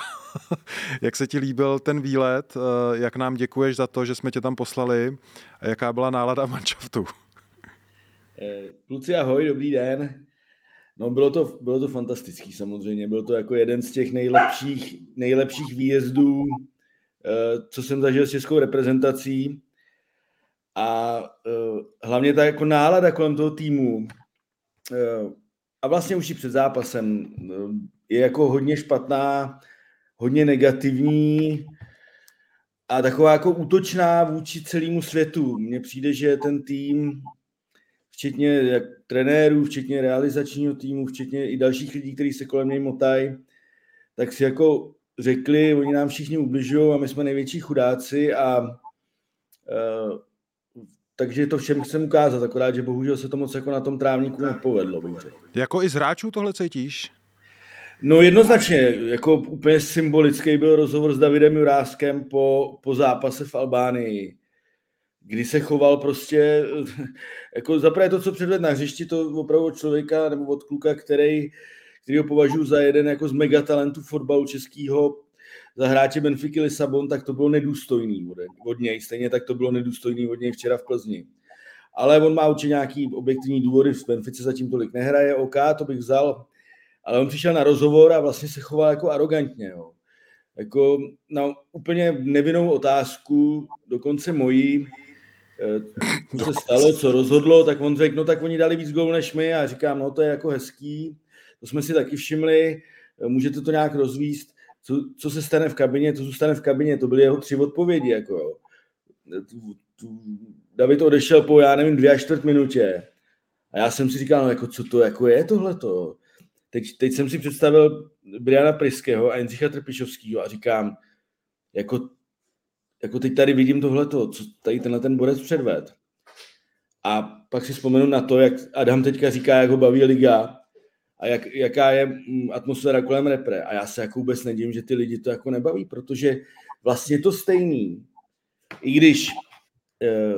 <laughs> jak se ti líbil ten výlet, jak nám děkuješ za to, že jsme tě tam poslali a jaká byla nálada manšaftu? <laughs> Kluci, ahoj, dobrý den. No bylo to, bylo to fantastický samozřejmě, byl to jako jeden z těch nejlepších, nejlepších výjezdů, co jsem zažil s českou reprezentací a uh, hlavně ta jako nálada kolem toho týmu uh, a vlastně už i před zápasem uh, je jako hodně špatná, hodně negativní a taková jako útočná vůči celému světu. Mně přijde, že ten tým, včetně jak trenérů, včetně realizačního týmu, včetně i dalších lidí, kteří se kolem něj motají, tak si jako řekli, oni nám všichni ubližují a my jsme největší chudáci a uh, takže to všem chcem ukázat, akorát, že bohužel se to moc jako na tom trávníku nepovedlo. Bych Jako i z hráčů tohle cítíš? No jednoznačně, jako úplně symbolický byl rozhovor s Davidem Juráskem po, po zápase v Albánii, kdy se choval prostě, <laughs> jako zaprvé to, co předved na hřišti, to opravdu od člověka nebo od kluka, který, který ho považuji za jeden jako z megatalentů fotbalu českého, za hráče Benfiky Lisabon, tak to bylo nedůstojný od něj. Stejně tak to bylo nedůstojný od něj včera v Plzni. Ale on má určitě nějaký objektivní důvody, v Benfice zatím tolik nehraje, OK, to bych vzal, ale on přišel na rozhovor a vlastně se choval jako arrogantně. Jo. Jako na úplně nevinnou otázku, dokonce mojí, eh, co se stalo, co rozhodlo, tak on řekl, no tak oni dali víc gólů než my a říkám, no to je jako hezký, to jsme si taky všimli, můžete to nějak rozvíst co, co se stane v kabině, to zůstane v kabině, to byly jeho tři odpovědi, jako jo. David odešel po, já nevím, dvě a čtvrt minutě. A já jsem si říkal, no jako, co to jako je tohleto? Teď, teď jsem si představil Briana Priského a Jindřicha Trpišovského a říkám, jako, jako teď tady vidím tohleto, co tady tenhle ten borec předved. A pak si vzpomenu na to, jak Adam teďka říká, jak ho baví liga a jak, jaká je mm, atmosféra kolem repre. A já se jako vůbec nedím, že ty lidi to jako nebaví, protože vlastně je to stejný. I když eh,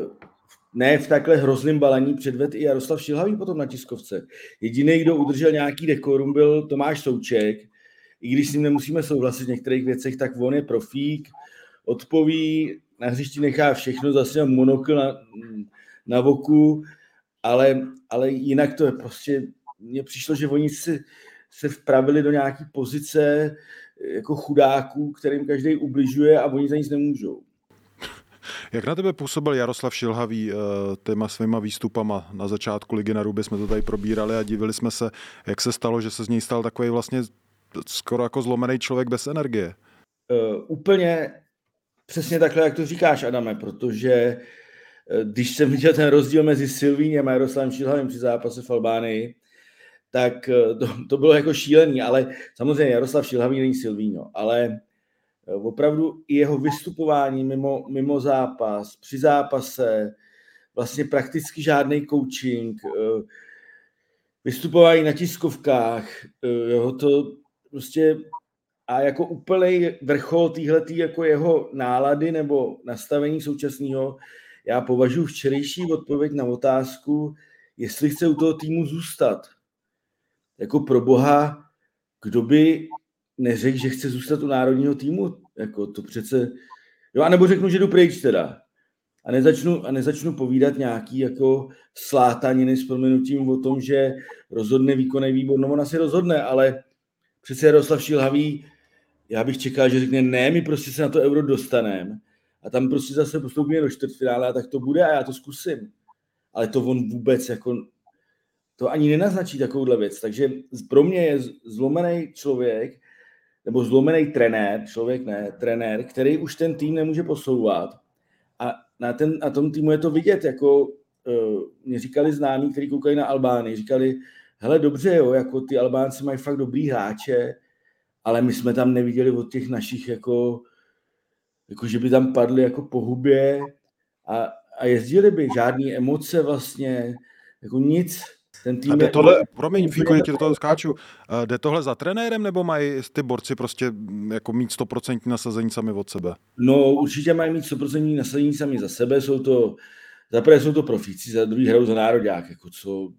ne v takhle hrozném balení předved i Jaroslav Šilhavý potom na tiskovce. Jediný, kdo udržel nějaký dekorum, byl Tomáš Souček. I když s ním nemusíme souhlasit v některých věcech, tak on je profík, odpoví, na hřišti nechá všechno, zase monokl na, na voku, ale, ale jinak to je prostě mně přišlo, že oni si, se vpravili do nějaké pozice jako chudáků, kterým každý ubližuje a oni za nic nemůžou. Jak na tebe působil Jaroslav Šilhavý eh, těma svýma výstupama na začátku Ligy na Ruby? Jsme to tady probírali a divili jsme se, jak se stalo, že se z něj stal takový vlastně skoro jako zlomený člověk bez energie. Uh, úplně přesně takhle, jak to říkáš, Adame, protože když jsem viděl ten rozdíl mezi Silvínem a Jaroslavem Šilhavým při zápase v Albánii, tak eh, to, to bylo jako šílený, ale samozřejmě Jaroslav Šilhavý není Silvíno, ale eh, opravdu i jeho vystupování mimo, mimo zápas, při zápase, vlastně prakticky žádný coaching, eh, vystupování na tiskovkách, jeho to prostě a jako úplný vrchol týhletý jako jeho nálady nebo nastavení současného, já považuji včerejší odpověď na otázku, jestli chce u toho týmu zůstat jako pro boha, kdo by neřekl, že chce zůstat u národního týmu, jako to přece, jo, anebo řeknu, že jdu pryč teda. A nezačnu, a nezačnu povídat nějaký jako slátaniny s proměnutím o tom, že rozhodne výkonný výbor. No on asi rozhodne, ale přece Jaroslav Šilhavý, já bych čekal, že řekne, ne, my prostě se na to euro dostaneme a tam prostě zase postoupíme do čtvrtfinále a tak to bude a já to zkusím. Ale to on vůbec jako to ani nenaznačí takovouhle věc. Takže pro mě je zlomený člověk, nebo zlomený trenér, člověk ne, trenér, který už ten tým nemůže posouvat. A na, ten, na tom týmu je to vidět, jako uh, mě říkali známí, kteří koukají na Albány, říkali, hele dobře, jo, jako ty Albánci mají fakt dobrý hráče, ale my jsme tam neviděli od těch našich jako, jako že by tam padli jako po hubě a, a jezdili by, žádné emoce vlastně, jako nic. Ten tým je, tohle, promiň, Fíko, já ti do toho skáču, jde tohle za trenérem, nebo mají ty borci prostě jako mít 100% nasazení sami od sebe? No určitě mají mít 100% nasazení sami za sebe, jsou to, za prvé jsou to profíci, za druhý hrajou za národák, jako co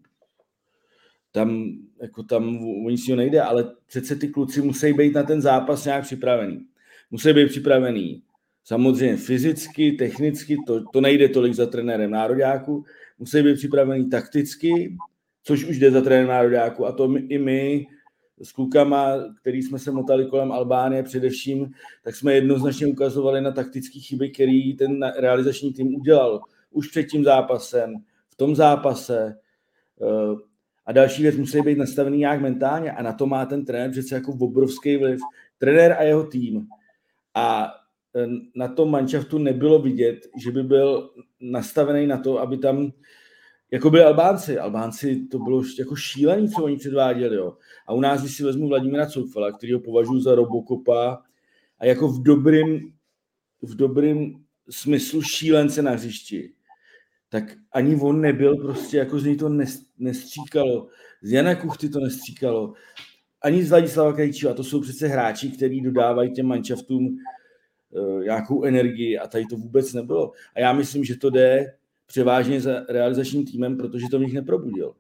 tam, jako tam o nic nejde, ale přece ty kluci musí být na ten zápas nějak připravený. Musí být připravený samozřejmě fyzicky, technicky, to, to nejde tolik za trenérem nároďáku, musí být připravený takticky, což už jde za trenérem nároďáku a to my, i my s klukama, který jsme se motali kolem Albánie především, tak jsme jednoznačně ukazovali na taktické chyby, který ten realizační tým udělal už před tím zápasem, v tom zápase. Eh, a další věc musí být nastavený nějak mentálně a na to má ten trenér přece jako obrovský vliv. Trenér a jeho tým. A eh, na tom manšaftu nebylo vidět, že by byl nastavený na to, aby tam jako byli Albánci. Albánci to bylo jako šílený, co oni předváděli. Jo. A u nás, když si vezmu Vladimíra Coufala, který ho považuji za Robocopa a jako v dobrým, v dobrým smyslu šílence na hřišti, tak ani on nebyl prostě, jako z něj to nestříkalo. Z Jana Kuchty to nestříkalo. Ani z Vladislava Krejčího. A to jsou přece hráči, kteří dodávají těm manšaftům uh, nějakou energii a tady to vůbec nebylo. A já myslím, že to jde převážně za realizačním týmem, protože to v nich neprobudil.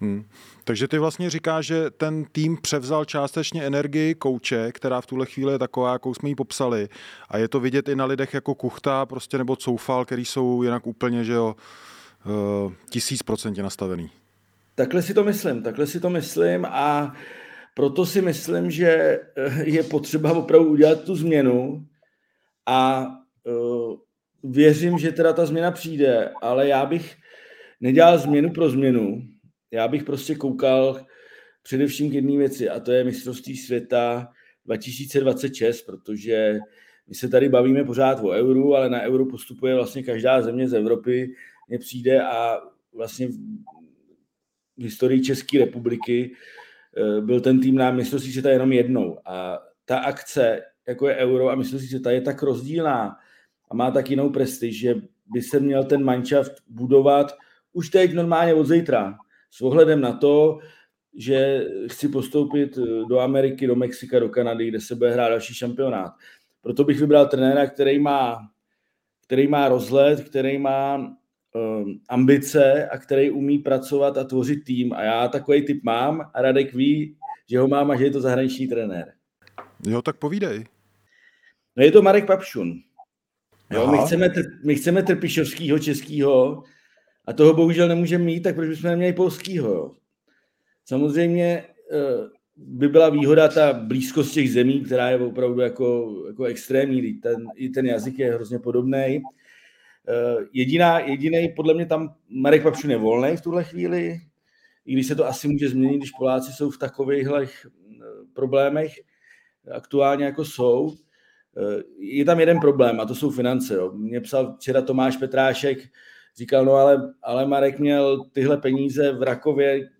Hmm. Takže ty vlastně říkáš, že ten tým převzal částečně energii kouče, která v tuhle chvíli je taková, jakou jsme ji popsali. A je to vidět i na lidech jako Kuchta prostě nebo Coufal, který jsou jinak úplně, že jo, eh, tisíc procentě nastavený. Takhle si to myslím, takhle si to myslím a proto si myslím, že eh, je potřeba opravdu udělat tu změnu a uh, věřím, že teda ta změna přijde, ale já bych nedělal změnu pro změnu, já bych prostě koukal především k jedné věci a to je mistrovství světa 2026, protože my se tady bavíme pořád o euru, ale na euro postupuje vlastně každá země z Evropy, mně přijde a vlastně v historii České republiky eh, byl ten tým na mistrovství světa jenom jednou. A ta akce, jako je euro a mistrovství světa, je tak rozdílná a má tak jinou prestiž, že by se měl ten manšaft budovat už teď normálně od zítra s ohledem na to, že chci postoupit eh, do Ameriky, do Mexika, do Kanady, kde se bude hrát další šampionát. Proto bych vybral trenéra, který má, který má rozhled, který má um, ambice a který umí pracovat a tvořit tým. A já takový typ mám a Radek ví, že ho mám a že je to zahraniční trenér. Jo, tak povídej. No je to Marek Papšun. Jo, my chceme, my chceme Trpišovskýho českýho, a toho bohužel nemůžeme mít, tak proč bychom neměli polskýho? Jo? Samozřejmě eh, by byla výhoda ta blízkost těch zemí, která je opravdu jako, jako extrémní. Ten, I ten jazyk je hrozně podobný. Eh, jediná, jediný, podle mě tam Marek Papšun je volný v tuhle chvíli, i když se to asi může změnit, když Poláci jsou v takovýchhle eh, problémech aktuálně jako jsou. Je tam jeden problém a to jsou finance. Jo. Mě psal včera Tomáš Petrášek, říkal, no ale, ale Marek měl tyhle peníze v Rakově,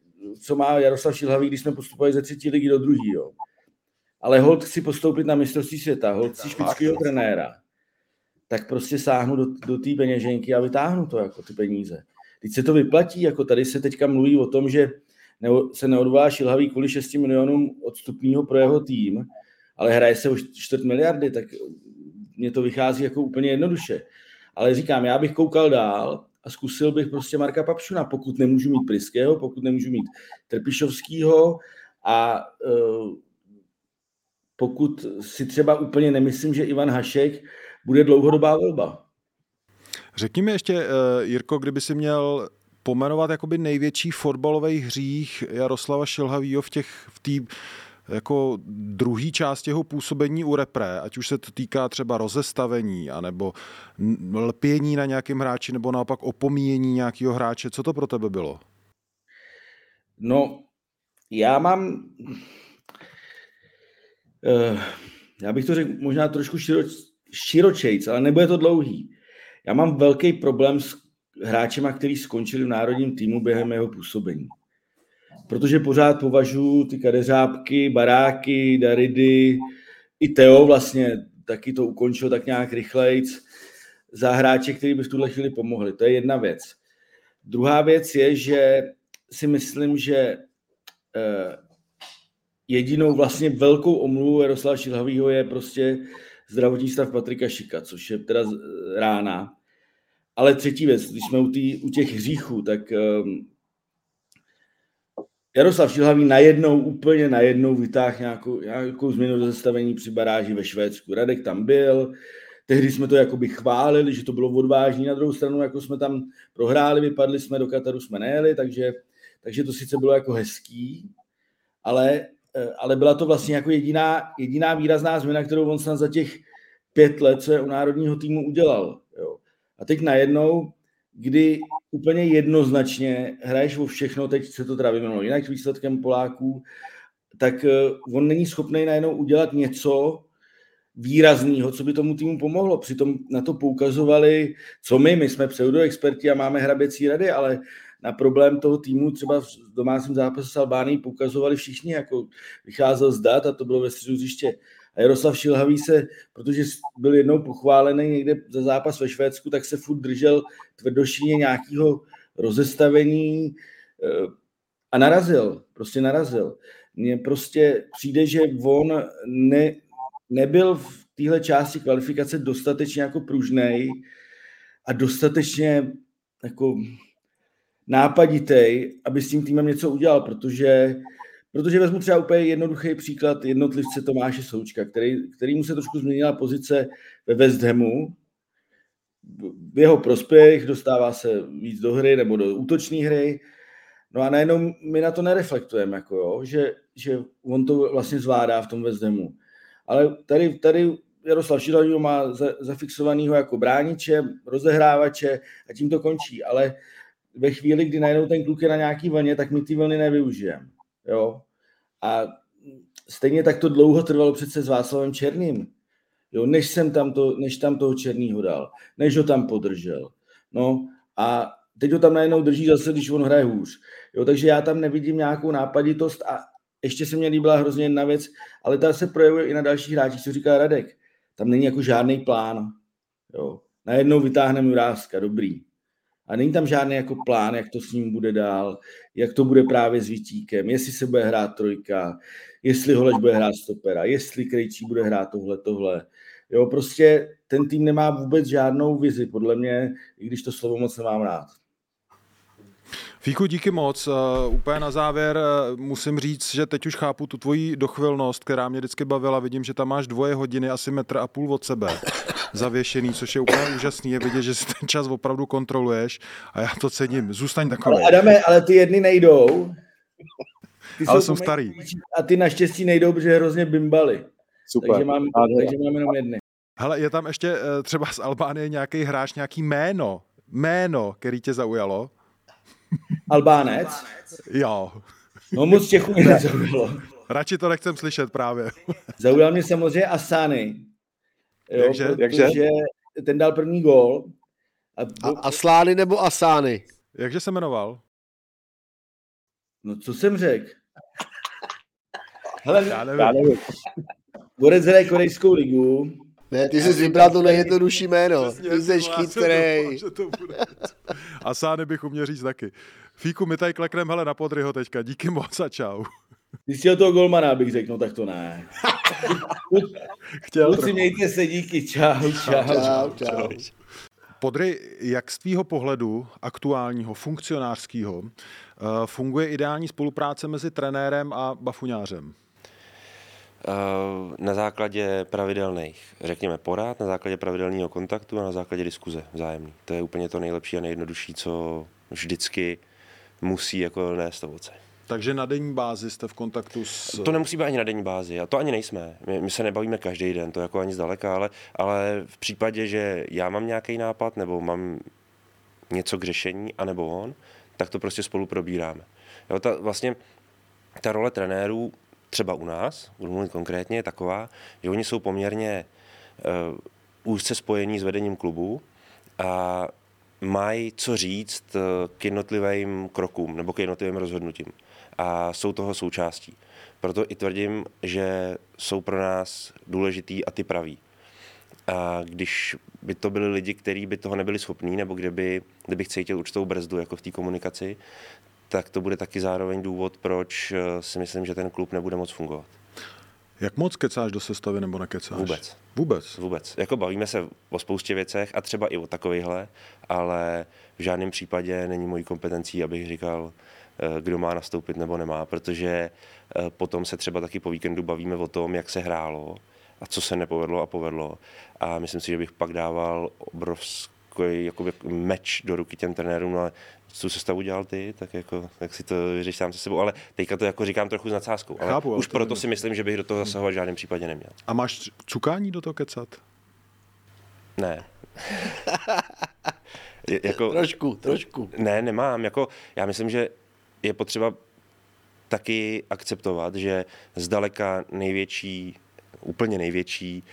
co má Jaroslav Šilhavý, když jsme postupovali ze třetí ligy do druhý, jo. Ale hold chci postoupit na mistrovství světa, hold chci špičského trenéra. Tak prostě sáhnu do, do té peněženky a vytáhnu to, jako ty peníze. Teď se to vyplatí, jako tady se teďka mluví o tom, že se neodvolá Šilhavý kvůli 6 milionům odstupního pro jeho tým, ale hraje se o čtvrt miliardy, tak mně to vychází jako úplně jednoduše. Ale říkám, já bych koukal dál a zkusil bych prostě Marka Papšuna, pokud nemůžu mít Priského, pokud nemůžu mít Trpišovského a uh, pokud si třeba úplně nemyslím, že Ivan Hašek bude dlouhodobá volba. Řekni mi ještě, uh, Jirko, kdyby si měl pomenovat jakoby největší fotbalový hřích Jaroslava Šilhavýho v těch v té jako druhý část jeho působení u repre, ať už se to týká třeba rozestavení, anebo lpění na nějakém hráči, nebo naopak opomíjení nějakého hráče. Co to pro tebe bylo? No, já mám... Uh, já bych to řekl možná trošku širo, širočejc, ale nebude to dlouhý. Já mám velký problém s hráčema, kteří skončili v národním týmu během jeho působení protože pořád považuji ty kadeřábky, baráky, daridy, i Teo vlastně taky to ukončil tak nějak rychlejc. za hráče, který by v tuhle chvíli pomohli. To je jedna věc. Druhá věc je, že si myslím, že eh, jedinou vlastně velkou omluvu Jaroslava Šilhavýho je prostě zdravotní stav Patrika Šika, což je teda rána. Ale třetí věc, když jsme u, tý, u těch hříchů, tak um, Jaroslav Šilhavý najednou, úplně najednou vytáhl nějakou, nějakou změnu do zastavení při baráži ve Švédsku. Radek tam byl, tehdy jsme to jakoby chválili, že to bylo odvážné, na druhou stranu jako jsme tam prohráli, vypadli jsme do Kataru, jsme nejeli, takže, takže to sice bylo jako hezký, ale, eh, ale byla to vlastně jako jediná, jediná výrazná změna, kterou on snad za těch pět let, co je u národního týmu udělal. Jo. A teď najednou, kdy úplně jednoznačně hraješ o všechno, teď se to teda vymenulo jinak výsledkem Poláků, tak eh, on není schopný najednou udělat něco výrazného, co by tomu týmu pomohlo. Přitom na to poukazovali, co my, my jsme pseudoexperti a máme hraběcí rady, ale na problém toho týmu třeba v domácím zápase s Albánií poukazovali všichni, jako vycházel z dat a to bylo ve středu Jaroslav Šilhavý se, protože byl jednou pochválený někde za zápas ve Švédsku, tak se furt držel tvrdošíně nějakého rozestavení eh, a narazil, prostě narazil. Mně prostě přijde, že on ne, nebyl v téhle části kvalifikace dostatečně jako pružnej a dostatečně jako nápaditej, aby s tím týmem něco udělal, protože Protože vezmu třeba úplně jednoduchý příklad jednotlivce Tomáše Součka, který, který mu se trošku změnila pozice ve West Hamu. V jeho prospěch dostává se víc do hry nebo do útočné hry. No a najednou my na to nereflektujeme, jako jo, že, že on to vlastně zvládá v tom West Hamu. Ale tady, tady Jaroslav Šilavýho má za, zafixovanýho jako brániče, rozehrávače a tím to končí. Ale ve chvíli, kdy najednou ten kluk je na nějaký vlně, tak my ty vlny nevyužijeme. Jo? A stejně tak to dlouho trvalo přece s Václavem Černým. Jo, než jsem tam to, než tam toho Černýho dal, než ho tam podržel. No a teď ho tam najednou drží zase, když on hraje hůř. Jo, takže já tam nevidím nějakou nápaditost a ještě se mě líbila hrozně jedna věc, ale ta se projevuje i na dalších hráčích, co říká Radek. Tam není jako žádný plán. Jo. Najednou vytáhneme Jurázka, dobrý. A není tam žádný jako plán, jak to s ním bude dál, jak to bude právě s Vítíkem, jestli se bude hrát trojka, jestli Holeš bude hrát stopera, jestli Krejčí bude hrát tohle, tohle. Jo, prostě ten tým nemá vůbec žádnou vizi, podle mě, i když to slovo moc nemám rád. Fíku, díky moc. Uh, úplně na závěr uh, musím říct, že teď už chápu tu tvoji dochvilnost, která mě vždycky bavila. Vidím, že tam máš dvoje hodiny, asi metr a půl od sebe zavěšený, což je úplně úžasný. Je vidět, že si ten čas opravdu kontroluješ a já to cením. Zůstaň takový. Ale Adame, ale ty jedny nejdou. Ty ale jsou starý. A ty naštěstí nejdou, protože hrozně bimbali. Super. Takže mám, takže mám jenom jedny. Hele, je tam ještě eh, třeba z Albánie nějaký hráč, nějaký jméno, jméno, který tě zaujalo? Albánec? Jo. No moc Čechů mě nezaujalo. Radši to nechcem slyšet právě. <laughs> Zaujal mě samozřejmě Asany. Jo, jakže, protože jakže? ten dal první gól. A, a Aslány nebo Asány? Jakže se jmenoval? No co jsem řekl? Hele, já nevím. Já nevím. Borec hraje korejskou ligu. Ne, ty jsi vybral to nejjednodušší jméno. Ty jsi chytrej. A sány bych uměl říct taky. Fíku, my tady kleknem hele na Podryho teďka. Díky moc a čau. Ty jsi toho golmana, bych řekl, no tak to ne. <laughs> Chtěl Kluci, mějte se, díky, čau, čau. čau, čau. čau. Podry, jak z tvýho pohledu aktuálního, funkcionářského, eh, funguje ideální spolupráce mezi trenérem a bafuňářem? Eh, na základě pravidelných, řekněme, porad, na základě pravidelného kontaktu a na základě diskuze vzájemný. To je úplně to nejlepší a nejjednodušší, co vždycky musí jako nést ovoce. Takže na denní bázi jste v kontaktu s... To nemusí být ani na denní bázi a to ani nejsme. My, my se nebavíme každý den, to jako ani zdaleka, ale, ale v případě, že já mám nějaký nápad nebo mám něco k řešení, anebo on, tak to prostě spolu probíráme. Jo, ta, vlastně ta role trenérů třeba u nás, budu mluvit konkrétně, je taková, že oni jsou poměrně uh, úzce spojení s vedením klubu a mají co říct eh, k jednotlivým krokům nebo k jednotlivým rozhodnutím. A jsou toho součástí. Proto i tvrdím, že jsou pro nás důležitý a ty praví. A když by to byli lidi, kteří by toho nebyli schopní, nebo kdyby, kdybych cítil určitou brzdu jako v té komunikaci, tak to bude taky zároveň důvod, proč eh, si myslím, že ten klub nebude moc fungovat. Jak moc kecáš do sestavy nebo nekecáš? Vůbec. Vůbec? Vůbec. Jako bavíme se o spoustě věcech a třeba i o takovýchhle, ale v žádném případě není mojí kompetencí, abych říkal, eh, kdo má nastoupit nebo nemá, protože eh, potom se třeba taky po víkendu bavíme o tom, jak se hrálo a co se nepovedlo a povedlo. A myslím si, že bych pak dával obrovský jakoby meč do ruky těm trenérům, no ale co se stavu dělal ty, tak jako, tak si to vyřeš sám se sebou, ale teďka to jako říkám trochu s nadsázkou. Ale Chápu, ale už to proto si myslím, že bych do toho zasahovat v žádném případě neměl. A máš cukání do toho kecat? Ne. <laughs> Jako, Trošku, trošku. ne, nemám. Jako, já myslím, že je potřeba taky akceptovat, že zdaleka největší, úplně největší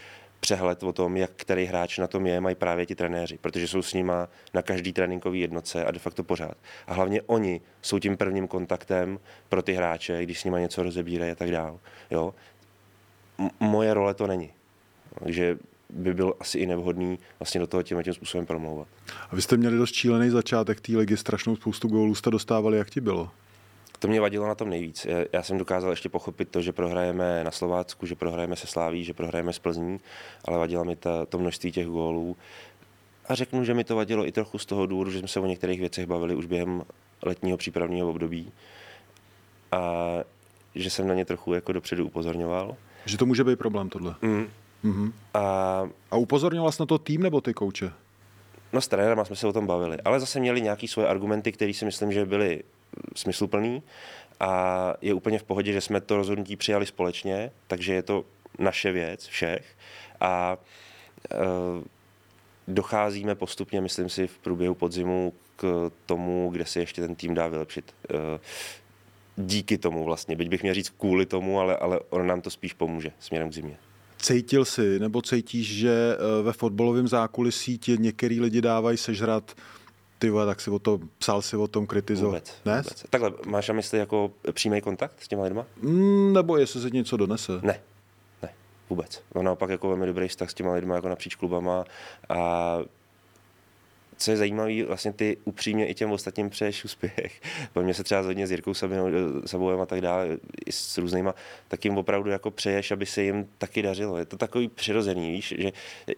přehled o tom, jak který hráč na tom je, mají právě ti trenéři, protože jsou s nima na každý tréninkový jednotce a de facto pořád. A hlavně oni jsou tím prvním kontaktem pro ty hráče, když s nima něco rozebírají a tak dál. Jo? Moje role to není. Takže by byl asi i nevhodný vlastně do toho tím tím způsobem promlouvat. A vy jste měli dost šílený začátek té ligy, strašnou spoustu gólů jste dostávali, jak ti bylo? To mě vadilo na tom nejvíc. Já- jsem dokázal ještě pochopit to, že prohrajeme na Slovácku, že prohrajeme se Sláví, že prohrajeme s Plzní, ale vadilo mi ta, to množství těch gólů. A řeknu, že mi to vadilo i trochu z toho důvodu, že jsme se o některých věcech bavili už během letního přípravního období a že jsem na ně trochu jako dopředu upozorňoval. Že to může být problém tohle. Mm. Mhm. A A upozornil jsi na to tým nebo ty kouče? No s trenérem jsme se o tom bavili, ale zase měli nějaké svoje argumenty, které si myslím, že byly smysluplný a je úplně v pohodě, že jsme to rozhodnutí přijali společně, takže je to naše věc všech a e, docházíme postupně, myslím si, v průběhu podzimu k tomu, kde si ještě ten tým dá vylepšit. E, díky tomu vlastně, byť bych měl říct kvůli tomu, ale, ale on nám to spíš pomůže směrem k zimě. Cítil si nebo cítíš, že eh, ve fotbalovém zákulisí ti některý lidi dávají sežrat ty vole, tak si o to, psal si o tom, kritizoval. Vůbec, Ne? vůbec. Takhle, máš na mysli jako přímý kontakt s těma lidma? Mm, nebo jestli se něco donese. Ne, ne, vůbec. No naopak jako velmi dobrý vztah s těma lidma jako napříč klubama a co je zajímavé, vlastně ty upřímně i těm ostatním přeješ úspěch. <laughs> Po mně se třeba hodně s Jirkou Sabinou, Sabouem a tak dále, i s různýma, tak jim opravdu jako přeješ, aby se jim taky dařilo. Je to takový přirozený, víš, že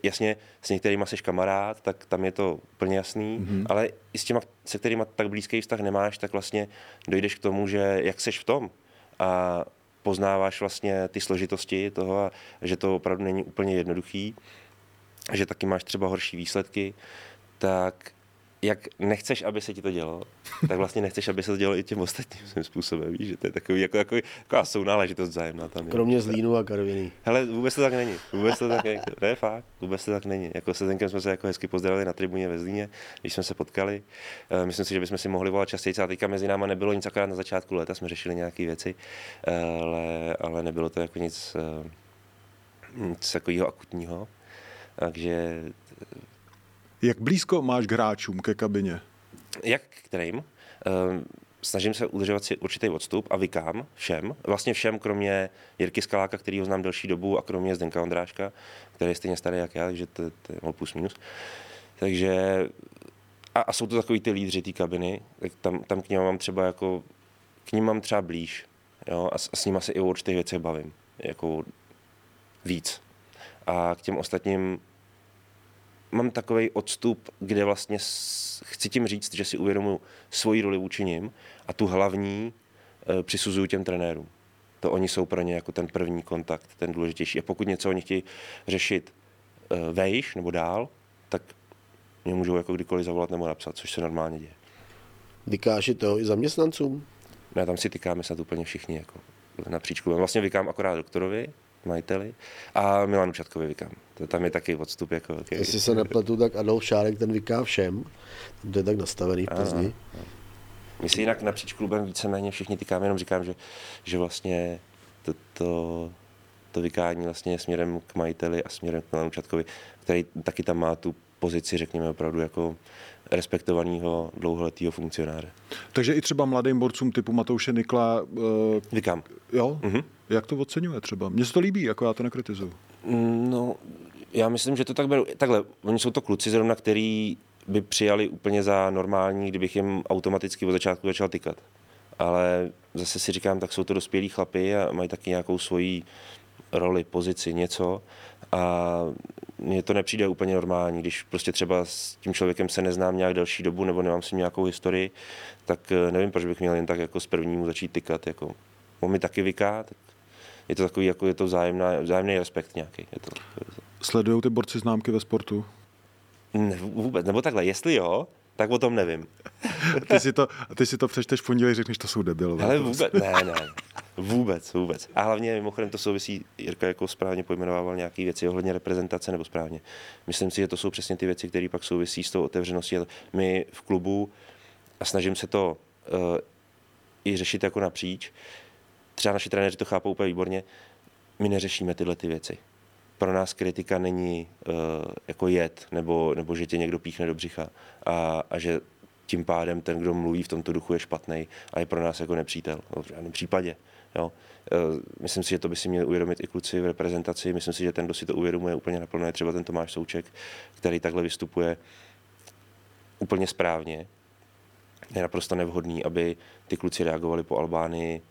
jasně s některýma jsi kamarád, tak tam je to úplně jasný, mm-hmm. ale i s těma, se kterými tak blízký vztah nemáš, tak vlastně dojdeš k tomu, že jak seš v tom a poznáváš vlastně ty složitosti toho a že to opravdu není úplně jednoduchý, že taky máš třeba horší výsledky, tak jak nechceš, aby se ti to dělo, tak vlastně nechceš, aby se to dělo i těm ostatním svým způsobem, víš, že to je takový, jako, jako, taková sounáležitost vzájemná tam. je. Kromě Zlínu a Karviný. Hele, vůbec to tak není. Vůbec to tak není. Ne, fakt, vůbec to tak není. Jako se tenkrát jsme se jako hezky pozdravili na tribuně ve Zlíně, když jsme se potkali. Eh, Myslím si, že bychom si mohli volat častěji, a teďka mezi náma nebylo nic, akorát na začátku léta jsme řešili nějaké věci, ale, ale nebylo to jako nic, eh, nic takového akutního. Takže Jak blízko máš k hráčům, ke kabině? jak kterým? Ehm, Snažím se udržovat si určitý odstup a vykám všem, vlastně všem, kromě Jirky Skaláka, který ho znám delší dobu, a kromě Zdenka Ondráška, který je stejně starý jak já, takže to, to je plus minus. Takže a, a jsou to takový ty lídři té kabiny, tak tam, tam k ním mám třeba jako, k ním mám třeba blíž, jo, a, s- a s nimi se i o určitých věcech bavím, jako víc. A k těm ostatním mám takový odstup, kde vlastně chci tím říct, že si uvědomuji svoji roli vůči nim a tu hlavní e, přisuzuju těm trenérům. To oni jsou pro ně jako ten první kontakt, ten důležitější. A pokud něco oni chtějí řešit e, vejš nebo dál, tak mě můžou jako kdykoliv zavolat nebo napsat, což se normálně děje. Vykáš je to i zaměstnancům? A tam si tykáme snad úplně všichni jako napříč klubem. Vlastně vykám akorát doktorovi, majiteli a Milanu Čatkovi vykám. To tam je taky odstup jako velký. Jestli se nepletu, tak Adolf Šárek ten vyká všem. To je tak nastavený v Plzni. My si jinak napříč klubem víceméně všichni tykáme, jenom říkám, že, že vlastně to, to, to vykání vlastně směrem k majiteli a směrem k Milanu Čatkovi, který taky tam má tu pozici, řekněme, opravdu jako respektovaného dlouholetého funkcionáře. Takže i třeba mladým borcům typu Matouše Nikla, uh, Vykám. jo? Mhm. Jak to oceňuje třeba? Mně se to líbí, jako já to nekritizuju. Mm, No, Já myslím, že to tak beru. Takhle, oni jsou to kluci zrovna, který by přijali úplně za normální, kdybych jim automaticky od začátku začal tykat. Ale zase si říkám, tak jsou to dospělí chlapy a mají taky nějakou svoji roli, pozici, něco. A mně to nepřijde úplně normální, když prostě třeba s tím člověkem se neznám nějak delší dobu nebo nemám s ním nějakou historii, tak eh, nevím, proč bych měl jen tak jako s prvním začít tykat. Jako. On mi taky vyká, tak je to takový, jako je to vzájemná, vzájemný respekt nějaký. Je to, Sledují ty borci známky ve sportu? Ne, vůbec, nebo takhle, jestli jo, tak o tom nevím. Ty si to, ty si to přečteš v pondělí, řekneš, to jsou debilové. Ale vůbec, ne, ne, vůbec, vůbec. A hlavně mimochodem to souvisí, Jirka jako správně pojmenovával nějaké věci ohledně reprezentace nebo správně. Myslím si, že to jsou přesně ty věci, které pak souvisí s tou otevřeností. My v klubu, a snažím se to uh, i řešit jako napříč, třeba naši trenéři to chápou úplně výborně, my neřešíme tyhle ty věci pro nás kritika není uh, jako jed, nebo, nebo že tě někdo píchne do břicha a, a že tím pádem ten, kdo mluví v tomto duchu, je špatný a je pro nás jako nepřítel. No, v žádném případě. Jo. Uh, myslím si, že to by si měli uvědomit i kluci v reprezentaci. Myslím si, že ten, kdo si to uvědomuje úplně naplno, je třeba ten Tomáš Souček, který takhle vystupuje úplně správně. Je naprosto nevhodný, aby ty kluci reagovali po Albánii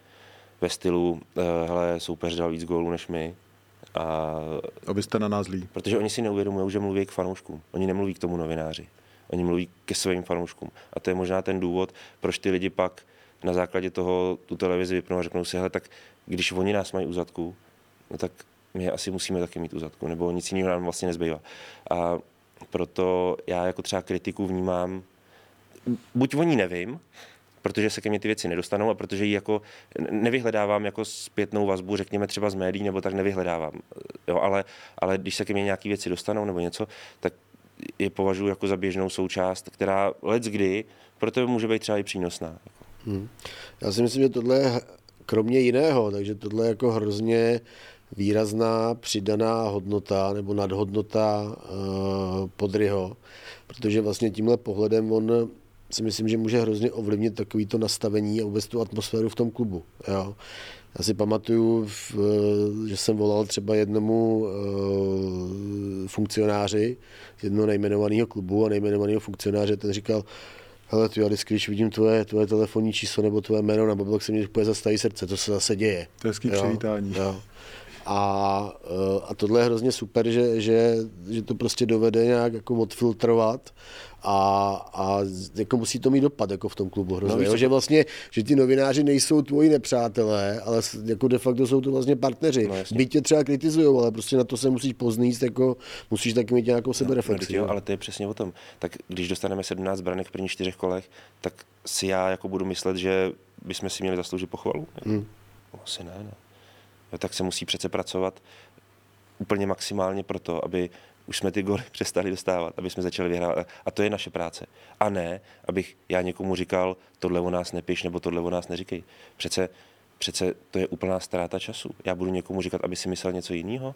ve stylu, uh, hele, soupeř dal víc gólů než my, a, Abyste na nás zlí. Protože oni si neuvědomují, že mluví k fanouškům. Oni nemluví k tomu novináři. Oni mluví ke svým fanouškům. A to je možná ten důvod, proč ty lidi pak na základě toho tu televizi vypnou a řeknou si, hele, tak když oni nás mají u zadku, no tak my asi musíme taky mít u zadku, nebo nic jiného nám vlastně nezbývá. A proto já jako třeba kritiku vnímám, buď o ní nevím, protože se ke mně ty věci nedostanou a protože ji jako nevyhledávám jako zpětnou vazbu, řekněme třeba z médií, nebo tak nevyhledávám. Jo, ale, ale když se ke mně nějaké věci dostanou nebo něco, tak je považuji jako za běžnou součást, která let kdy pro tebe může být třeba i přínosná. Hmm. Já si myslím, že tohle kromě jiného, takže tohle je jako hrozně výrazná přidaná hodnota nebo nadhodnota uh, Podryho, protože vlastně tímhle pohledem on si myslím, že může hrozně ovlivnit takovýto nastavení a vůbec tu atmosféru v tom klubu. Jo. Já si pamatuju, v, že jsem volal třeba jednomu uh, funkcionáři z jednoho nejmenovaného klubu a nejmenovaného funkcionáře, ten říkal, hele, ty, já vždycky, když vidím tvoje, tvoje telefonní číslo nebo tvoje jméno na mobil, se mi úplně zastaví srdce, to se zase děje. To je hezký přivítání. Jo. A, eh, a tohle je hrozně super, že, že, že to prostě dovede nějak jako odfiltrovat a, a jako musí to mít dopad jako v tom klubu hrozně, no, že vlastně, že ti novináři nejsou tvoji nepřátelé, ale jako de facto jsou to vlastně partneři. No, Byť tě třeba kritizují, ale prostě na to se musíš poznít, jako musíš taky mít nějakou sebereflexi. No, ale to je přesně o tom. Tak když dostaneme 17 branek v prvních čtyřech kolech, tak si já jako budu myslet, že bychom si měli zasloužit pochvalu. Hmm. Asi ne, ne. No, tak se musí přece pracovat úplně maximálně pro to, aby už jsme ty goly <laughs> přestali dostávat, aby jsme začali vyhrávat. A to je naše práce. A ne, abych já někomu říkal, tohle o nás nepiš, nebo tohle o nás neříkej. Přece, přece to je úplná ztráta času. Já budu někomu říkat, aby si myslel něco jiného?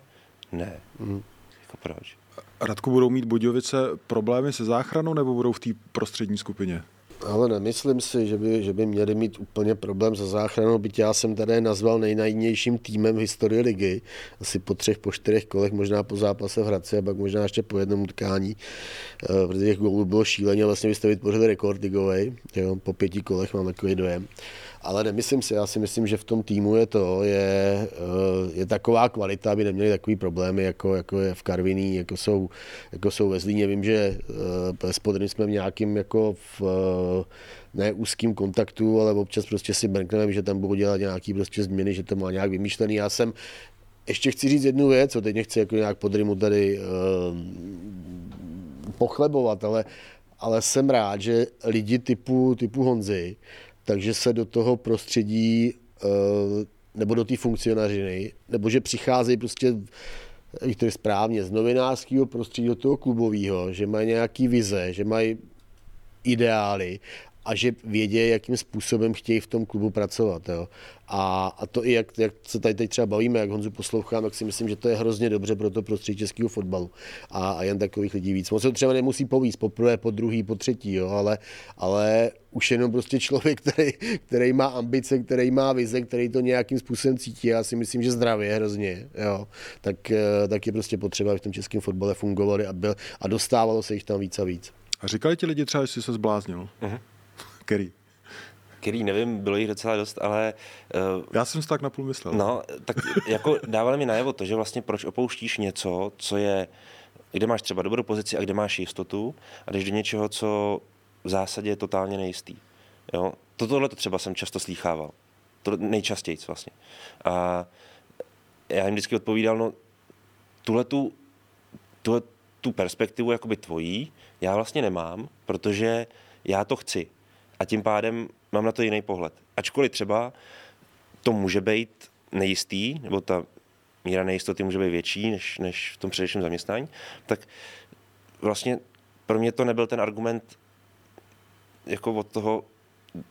Ne. Mm. Jako proč? Radku, budou mít Budějovice problémy se záchranou, nebo budou v té prostřední skupině? Ale nemyslím si, že by, že by měli mít úplně problém za záchranou, byť já jsem tady nazval nejnajdnějším týmem v historii ligy, asi po třech, po čtyřech kolech, možná po zápase v Hradci a pak možná ještě po jednom utkání, eh, protože těch gólů bylo šíleně vlastně vystavit pořád rekord ligovej, jo, po pěti kolech mám takový dojem. Ale nemyslím si, já si myslím, že v tom týmu je to, je, eh, je taková kvalita, aby neměli takový problémy, jako, jako je v Karviní, jako jsou, jako jsou ve Zlíně. Vím, že s Podrym jsme v nějakým jako v, eh, ne úzkým kontaktu, ale občas prostě si brnkneme, že tam budou dělat nějaký prostě změny, že to má nějak vymýšlený. Já jsem ještě chci říct jednu věc, co teď nechci jako nějak podrymu tady uh, pochlebovat, ale, ale jsem rád, že lidi typu, typu Honzy takže se do toho prostředí eh, nebo do té funkcionařiny, nebo že přicházejí prostě to je správně, z novinářského prostředí do toho klubového, že mají nějaký vize, že mají ideály a že vědí, jakým způsobem chtějí v tom klubu pracovat. Jo. A, a to i jak, jak se tady teď třeba bavíme, jak Honzu poslouchám, tak si myslím, že to je hrozně dobře pro to prostředí českého fotbalu. A, a jen takových lidí víc. Moc se to třeba nemusí povíst po prvé, po druhý, po třetí, jo, ale, ale už jenom prostě člověk, který, který má ambice, který má vize, který to nějakým způsobem cítí, já si myslím, že zdravě hrozně, jo, tak, eh, tak je prostě potřeba, aby v tom českém fotbale fungovali a, byl, a dostávalo se jich tam víc a víc. A říkali ti lidi třeba, že jsi se zbláznil? Uh-huh. Který? Který nevím, bylo jich docela dost, ale... Uh, Já jsem si tak napůl myslel. No, tak jako dávali mi najevo to, že vlastně proč opouštíš něco, co je, kde máš třeba dobrou pozici a kde máš jistotu a jdeš do něčeho, co v zásadě je totálně nejistý. Jo? Tohle to třeba jsem často slýchával. To nejčastěji vlastně. A já jim vždycky odpovídal, no tuhle tu, tuhle tu perspektivu jakoby tvojí, já vlastně nemám, protože já to chci. A tím pádem mám na to jiný pohled. Ačkoliv třeba to může být nejistý, nebo ta míra nejistoty může být větší než, než v tom předešlém zaměstnání, tak vlastně pro mě to nebyl ten argument jako od toho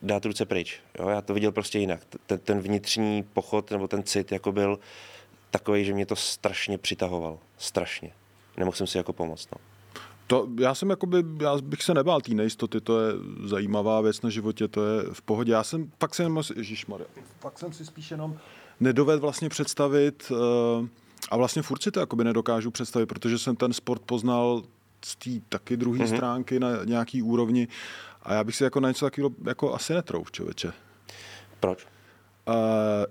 dát ruce pryč. Jo? Já to viděl prostě jinak. Ten, ten vnitřní pochod nebo ten cit jako byl takový, že mě to strašně přitahoval. Strašně. Nemohl jsem si jako pomoct. No. To, já jsem jakoby, já bych se nebál té nejistoty, to je zajímavá věc na životě, to je v pohodě. Já jsem, fakt jsem, ježišmarja, fakt jsem si spíš jenom nedoved vlastně představit uh, a vlastně furt si to jakoby nedokážu představit, protože jsem ten sport poznal z té taky druhé mm-hmm. stránky na nějaký úrovni a já bych si jako na něco takového jako asi netrouf, člověče. Proč? Uh,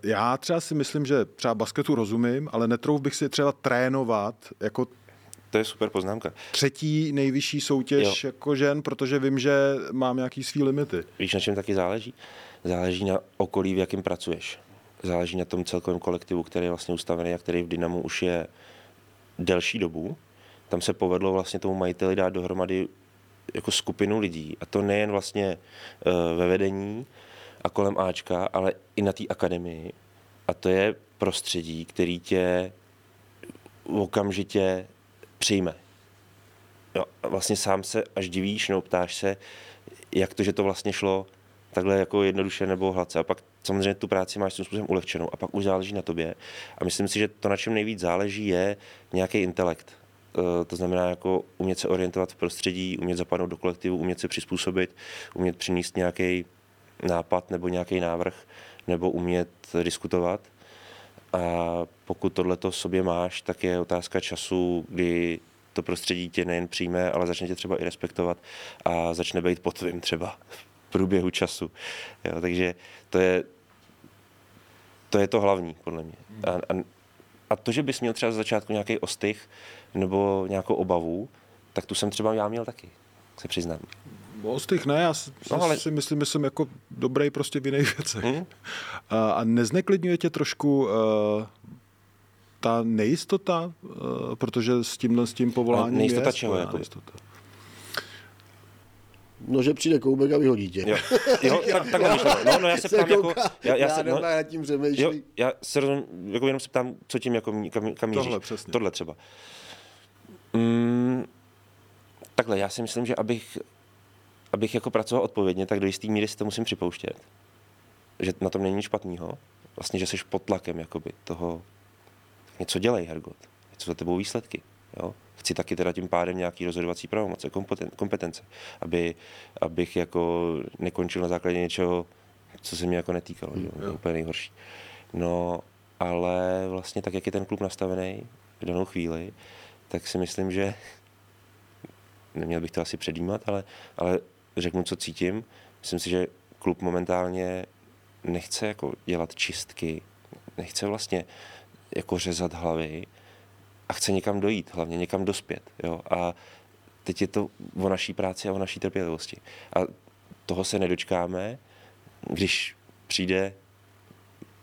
já třeba si myslím, že třeba basketu rozumím, ale netrouf bych si třeba trénovat jako to je super poznámka. Třetí nejvyšší soutěž jo. jako žen, protože vím, že mám nějaký svý limity. Víš, na čem taky záleží? Záleží na okolí, v jakém pracuješ. Záleží na tom celkovém kolektivu, který je vlastně ustavený a který v Dynamu už je delší dobu. Tam se povedlo vlastně tomu majiteli dát dohromady jako skupinu lidí. A to nejen vlastně uh, ve vedení a kolem Ačka, ale i na té akademii. A to je prostředí, který tě okamžitě přijme. Jo, vlastně sám se až divíš, no ptáš se, jak to, že to vlastně šlo takhle jako jednoduše nebo hladce. A pak samozřejmě tu práci máš tím způsobem ulehčenou a pak už záleží na tobě. A myslím si, že to, na čem nejvíc záleží, je nějaký intelekt. E, to znamená jako umět se orientovat v prostředí, umět zapadnout do kolektivu, umět se přizpůsobit, umět přinést nějaký nápad nebo nějaký návrh, nebo umět diskutovat. A pokud tohle to sobě máš, tak je otázka času, kdy to prostředí tě nejen přijme, ale začne tě třeba i respektovat a začne být pod tvým třeba v průběhu času. Jo, takže to je, to je to hlavní, podle mě. A, a, a to, že bys měl třeba z začátku nějaký ostych nebo nějakou obavu, tak tu jsem třeba já měl taky, se přiznám. Ostych ne, já si, no, ale... si myslím, že jsem jako dobrý prostě v jiných věcech. Hmm? A, a nezneklidňuje tě trošku uh, ta nejistota, uh, protože s tímhle s tím povoláním nejistota je... čeho? Jako? Nejistota. No, že přijde koubek a vyhodí tě. Jo, jo <laughs> tak, takhle myšleno. No, no, já se <laughs> ptám jako... Já, já, se, no, já tím jo, já se rozum, jako jenom se ptám, co tím jako, kam, kam míříš. Tohle, přesně. Tohle třeba. Mm, takhle, já si myslím, že abych abych jako pracoval odpovědně, tak do jisté míry si to musím připouštět. Že na tom není nic špatného. Vlastně, že jsi pod tlakem jakoby, toho, něco dělej, Hergot. Něco za tebou výsledky. Jo? Chci taky teda tím pádem nějaký rozhodovací pravomoce, kompetence, aby, abych jako nekončil na základě něčeho, co se mě jako netýkalo. Mm, jo? úplně nejhorší. No, ale vlastně tak, jak je ten klub nastavený v danou chvíli, tak si myslím, že <laughs> neměl bych to asi předjímat, ale, ale řeknu, co cítím. Myslím si, že klub momentálně nechce jako dělat čistky, nechce vlastně jako řezat hlavy a chce někam dojít, hlavně někam dospět. Jo? A teď je to o naší práci a o naší trpělivosti. A toho se nedočkáme, když přijde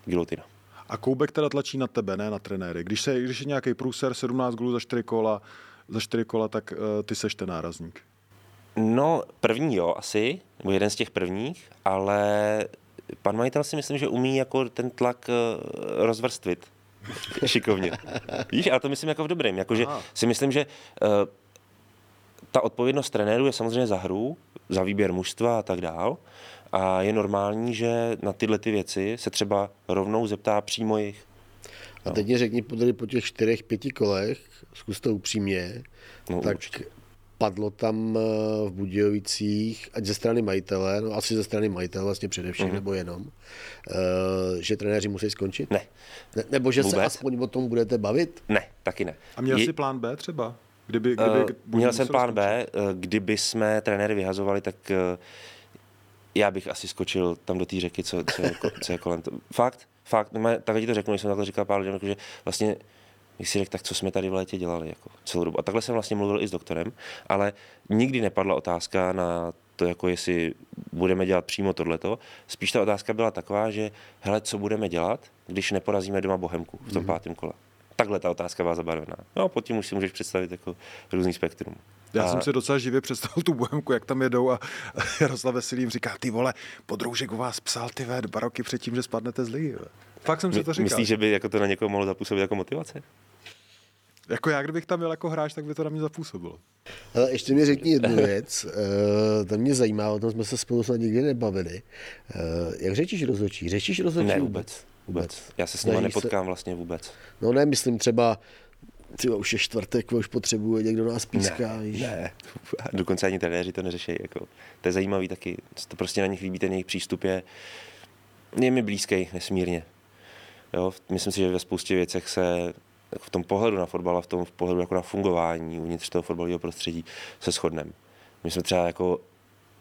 gilotina. A Koubek teda tlačí na tebe, ne na trenéry. Když, se, když je nějaký průser, 17 gólů za 4 kola, za 4 kola, tak uh, ty seš ten nárazník. No, první jo, asi, nebo jeden z těch prvních, ale pan majitel si myslím, že umí jako ten tlak uh, rozvrstvit <laughs> šikovně. Víš, ale to myslím jako v dobrém, jakože si myslím, že uh, ta odpovědnost trenéru je samozřejmě za hru, za výběr mužstva a tak dál. A je normální, že na tyhle ty věci se třeba rovnou zeptá přímo jich. A teď mě řekni, po těch čtyřech, pěti kolech, zkus to upřímně, No, tak určitě. Padlo tam eh, v Budějovicích, ať ze strany majitele, no asi ze strany majitele vlastně především, mm-hmm. nebo jenom, eh, že trenéři musí skončit? Ne, ne nebo že se Vůbec. aspoň o tom budete bavit? ne, taky ne. A měl Je- jsi plán B třeba? Kdyby, kdyby Uh, měl jsem plán skončit? B, eh, kdyby jsme trenéry vyhazovali, tak eh, já bych asi skočil tam do té řeky, co, co, je, co je kolem. To. Fakt, fakt, no, takhle ti to řeknu, když jsem takhle říkal pár lidem, že vlastně bych si řekl, tak co jsme tady v létě dělali jako celou dobu. A takhle jsem vlastně mluvil i s doktorem, ale nikdy nepadla otázka na to, jako jestli budeme dělat přímo tohleto. Spíš ta otázka byla taková, že hele, co budeme dělat, když neporazíme doma Bohemku v tom mm-hmm. pátém kole. Takhle ta otázka byla zabarvená. No, pod tím už si můžeš představit jako různý spektrum. Já A- jsem si docela živě představil tu bohemku, jak tam jedou a <laughs> Jaroslav Veselý jim říká, ty vole, podroužek u vás psal, ty ve, dva roky předtím, že spadnete z ligy. ve." Fakt jsem si to říkal. Myslíš, že by jako to na někoho mohlo zapůsobit jako motivace? Jako já, kdybych tam byl jako hráč, tak by to na mě zapůsobilo. Ale ještě mi řekni jednu <laughs> věc, uh, to mě zajímá, o tom jsme se spolu snad nikdy nebavili. Uh, jak řečíš rozhodčí? Řečíš rozhodčí Ne, vůbec. Vůbec. Já se s nimi Snažíš se- nepotkám vlastně vůbec. No ne, myslím třeba, ty už je čtvrtek, už potřebuje, někdo nás píská, ne, víš. ne. <laughs> Dokonce ani trenéři to neřeší. Jako. To je zajímavý taky. To prostě na nich líbí, ten jejich přístup je, je mi blízký nesmírně. Jo, myslím si, že ve spoustě věcech se jako v tom pohledu na fotbal a v tom v pohledu jako na fungování uvnitř toho fotbalového prostředí se shodneme. My jsme třeba jako,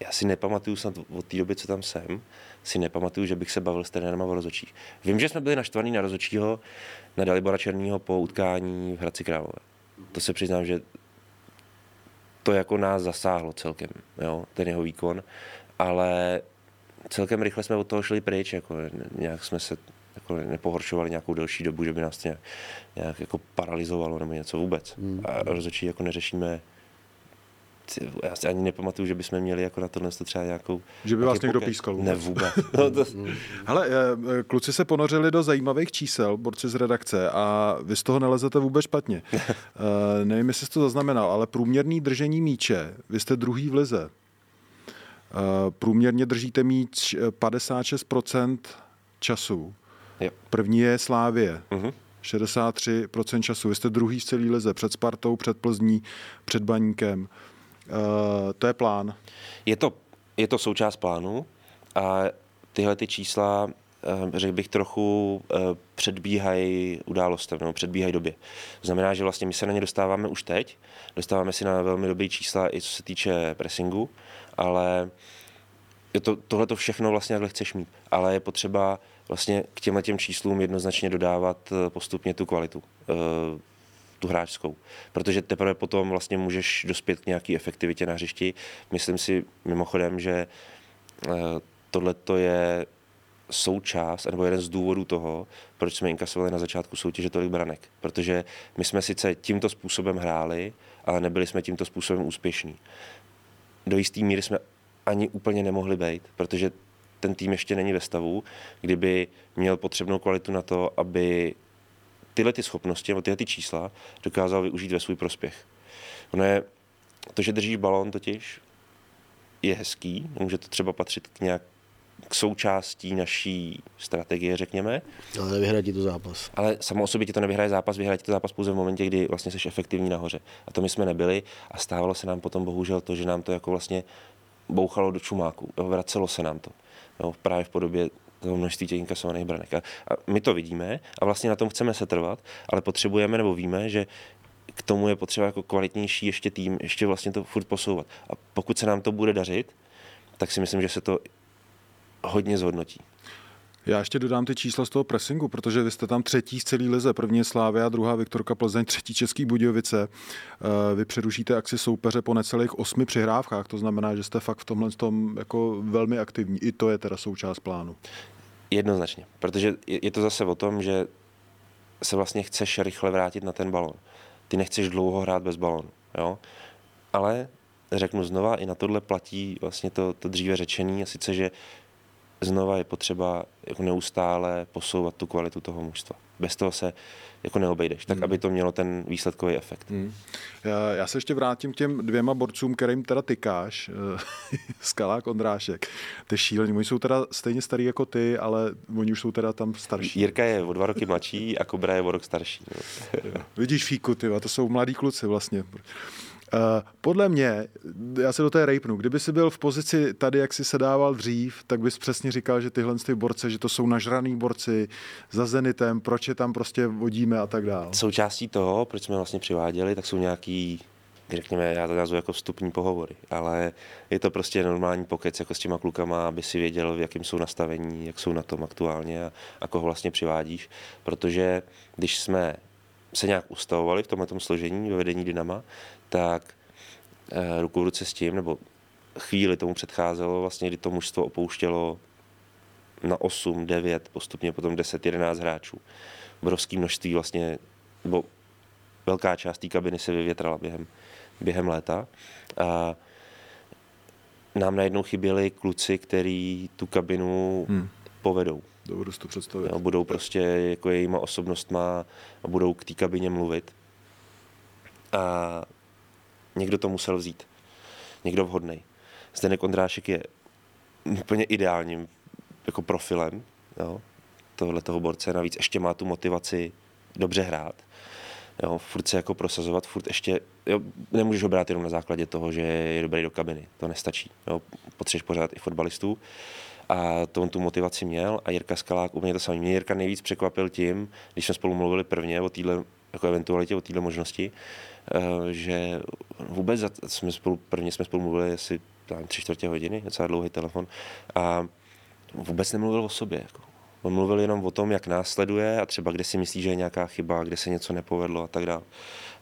já si nepamatuju snad od té doby, co tam jsem, si nepamatuju, že bych se bavil s trenérem o rozočích. Vím, že jsme byli naštvaní na rozočího, na Dalibora Černýho po utkání v Hradci Králové. To se přiznám, že to jako nás zasáhlo celkem, jo, ten jeho výkon, ale celkem rychle jsme od toho šli pryč, jako nějak jsme se jako nepohoršovali nějakou delší dobu, že by nás to nějak, nějak jako paralizovalo nebo něco vůbec. Hmm. A rozhodčí jako neřešíme já si ani nepamatuju, že bychom měli jako na tohle třeba nějakou... Že by vás někdo pokec. pískal Ne, vůbec. <laughs> No, to, Hele, eh, kluci se ponořili do zajímavých čísel, borci z redakce, a vy z toho nelezete vůbec špatně. <laughs> Eh, Nevím, jestli jsi to zaznamenal, ale průměrný držení míče, vy jste druhý v lize. Eh, Průměrně držíte míč eh, 56% času. jo. První je Slávie. Mhm. 63% času. Vy jste druhý v celé lize, před Spartou, před Plzní, před Baníkem. Eh, To je plán. Je to, je to součást plánu a tyhle ty čísla, eh, řekl bych, trochu eh, předbíhají událostem nebo předbíhají době. To znamená, že vlastně my se na ně dostáváme už teď, dostáváme si na velmi dobrý čísla i co se týče pressingu, ale to, tohle to všechno vlastně takhle chceš mít, ale je potřeba vlastně k těmhle těm číslům jednoznačně dodávat postupně tu kvalitu, tu hráčskou. Protože teprve potom vlastně můžeš dospět k nějaký efektivitě na hřišti. Myslím si mimochodem, že tohle to je součást, nebo jeden z důvodů toho, proč jsme inkasovali na začátku soutěže tolik branek. Protože my jsme sice tímto způsobem hráli, ale nebyli jsme tímto způsobem úspěšní. Do jisté míry jsme ani úplně nemohli být, protože ten tým ještě není ve stavu, kdyby měl potřebnou kvalitu na to, aby tyhle ty schopnosti, nebo tyhle ty čísla dokázal využít ve svůj prospěch. Ono je, to, že držíš balón totiž, je hezký, může to třeba patřit k nějak k součástí naší strategie, řekněme, Ale nevyhraje ti to zápas. ale samo o sobě ti to nevyhraje zápas, vyhraje ti to zápas pouze v momentě, kdy vlastně jsi efektivní nahoře. A to my jsme nebyli a stávalo se nám potom bohužel to, že nám to jako vlastně bouchalo do čumáku, jo, vracelo se nám to. Jo, právě v podobě toho množství těch inkasovaných branek. A, a my to vidíme a vlastně na tom chceme se trvat, ale potřebujeme nebo víme, že k tomu je potřeba jako kvalitnější ještě tým, ještě vlastně to furt posouvat. A pokud se nám to bude dařit, tak si myslím, že se to hodně zhodnotí. Já ještě dodám ty čísla z toho pressingu, protože vy jste tam třetí z celý lize. První je Slávia, druhá Viktorka Plzeň, třetí Český Budějovice. Eh, Vy přerušíte akci soupeře po necelých osmi přihrávkách, to znamená, že jste fakt v tomhle tom jako velmi aktivní. I to je teda součást plánu. Jednoznačně, protože je to zase o tom, že se vlastně chceš rychle vrátit na ten balon. Ty nechceš dlouho hrát bez balonu, jo? Ale řeknu znova, i na tohle platí vlastně to, to dříve řečený, a sice, že znova je potřeba jako neustále posouvat tu kvalitu toho mužstva. Bez toho se jako neobejdeš, tak Hmm. aby to mělo ten výsledkový efekt. Já, já se ještě vrátím k těm dvěma borcům, kterým teda tykáš, eh, <laughs> Skalák, Ondrášek. To je šílený. Oni jsou teda stejně starý jako ty, ale oni už jsou teda tam starší. Jirka je o dva roky mladší a Kobra je o rok starší. No. <laughs> Vidíš Fíku, ty, to jsou mladí kluci vlastně. Uh, podle mě, já se do té rejpnu, kdyby si byl v pozici tady, jak si se dával dřív, tak bys přesně říkal, že tyhle ty borce, že to jsou nažraný borci za Zenitem, proč je tam prostě vodíme a tak dále. Součástí toho, proč jsme vlastně přiváděli, tak jsou nějaký řekněme, já to nazvu jako vstupní pohovory, ale je to prostě normální pokec jako s těma klukama, aby si věděl, v jakým jsou nastavení, jak jsou na tom aktuálně a, a koho vlastně přivádíš, protože když jsme se nějak ustavovali v tomhle složení ve vedení Dynama, tak eh, ruku v ruce s tím, nebo chvíli tomu předcházelo, vlastně, kdy to mužstvo opouštělo na 8, 9, postupně potom 10, 11 hráčů. Obrovské množství vlastně, nebo velká část té kabiny se vyvětrala během, během léta. A nám najednou chyběli kluci, který tu kabinu Hmm. povedou. Dovedu si to představit. Jo, budou prostě jako jejíma osobnostma a budou k té kabině mluvit. A někdo to musel vzít. Někdo vhodný. Zdeněk Ondrášek je úplně ideálním jako profilem jo, tohle toho borce. Navíc ještě má tu motivaci dobře hrát. Jo, furt se jako prosazovat, furt ještě, jo, nemůžeš ho brát jenom na základě toho, že je dobrý do kabiny. To nestačí. Jo, potřebuješ pořád i fotbalistů. A to on tu motivaci měl a Jirka Skalák úplně to samé. Mě Jirka nejvíc překvapil tím, když jsme spolu mluvili prvně o téhle jako eventualitě, o téhle možnosti, že vůbec jsme spolu, prvně jsme spolu mluvili asi tři čtvrtě hodiny, docela dlouhý telefon a vůbec nemluvil o sobě. Jako. On mluvil jenom o tom, jak následuje a třeba kde si myslí, že je nějaká chyba, kde se něco nepovedlo a tak dále.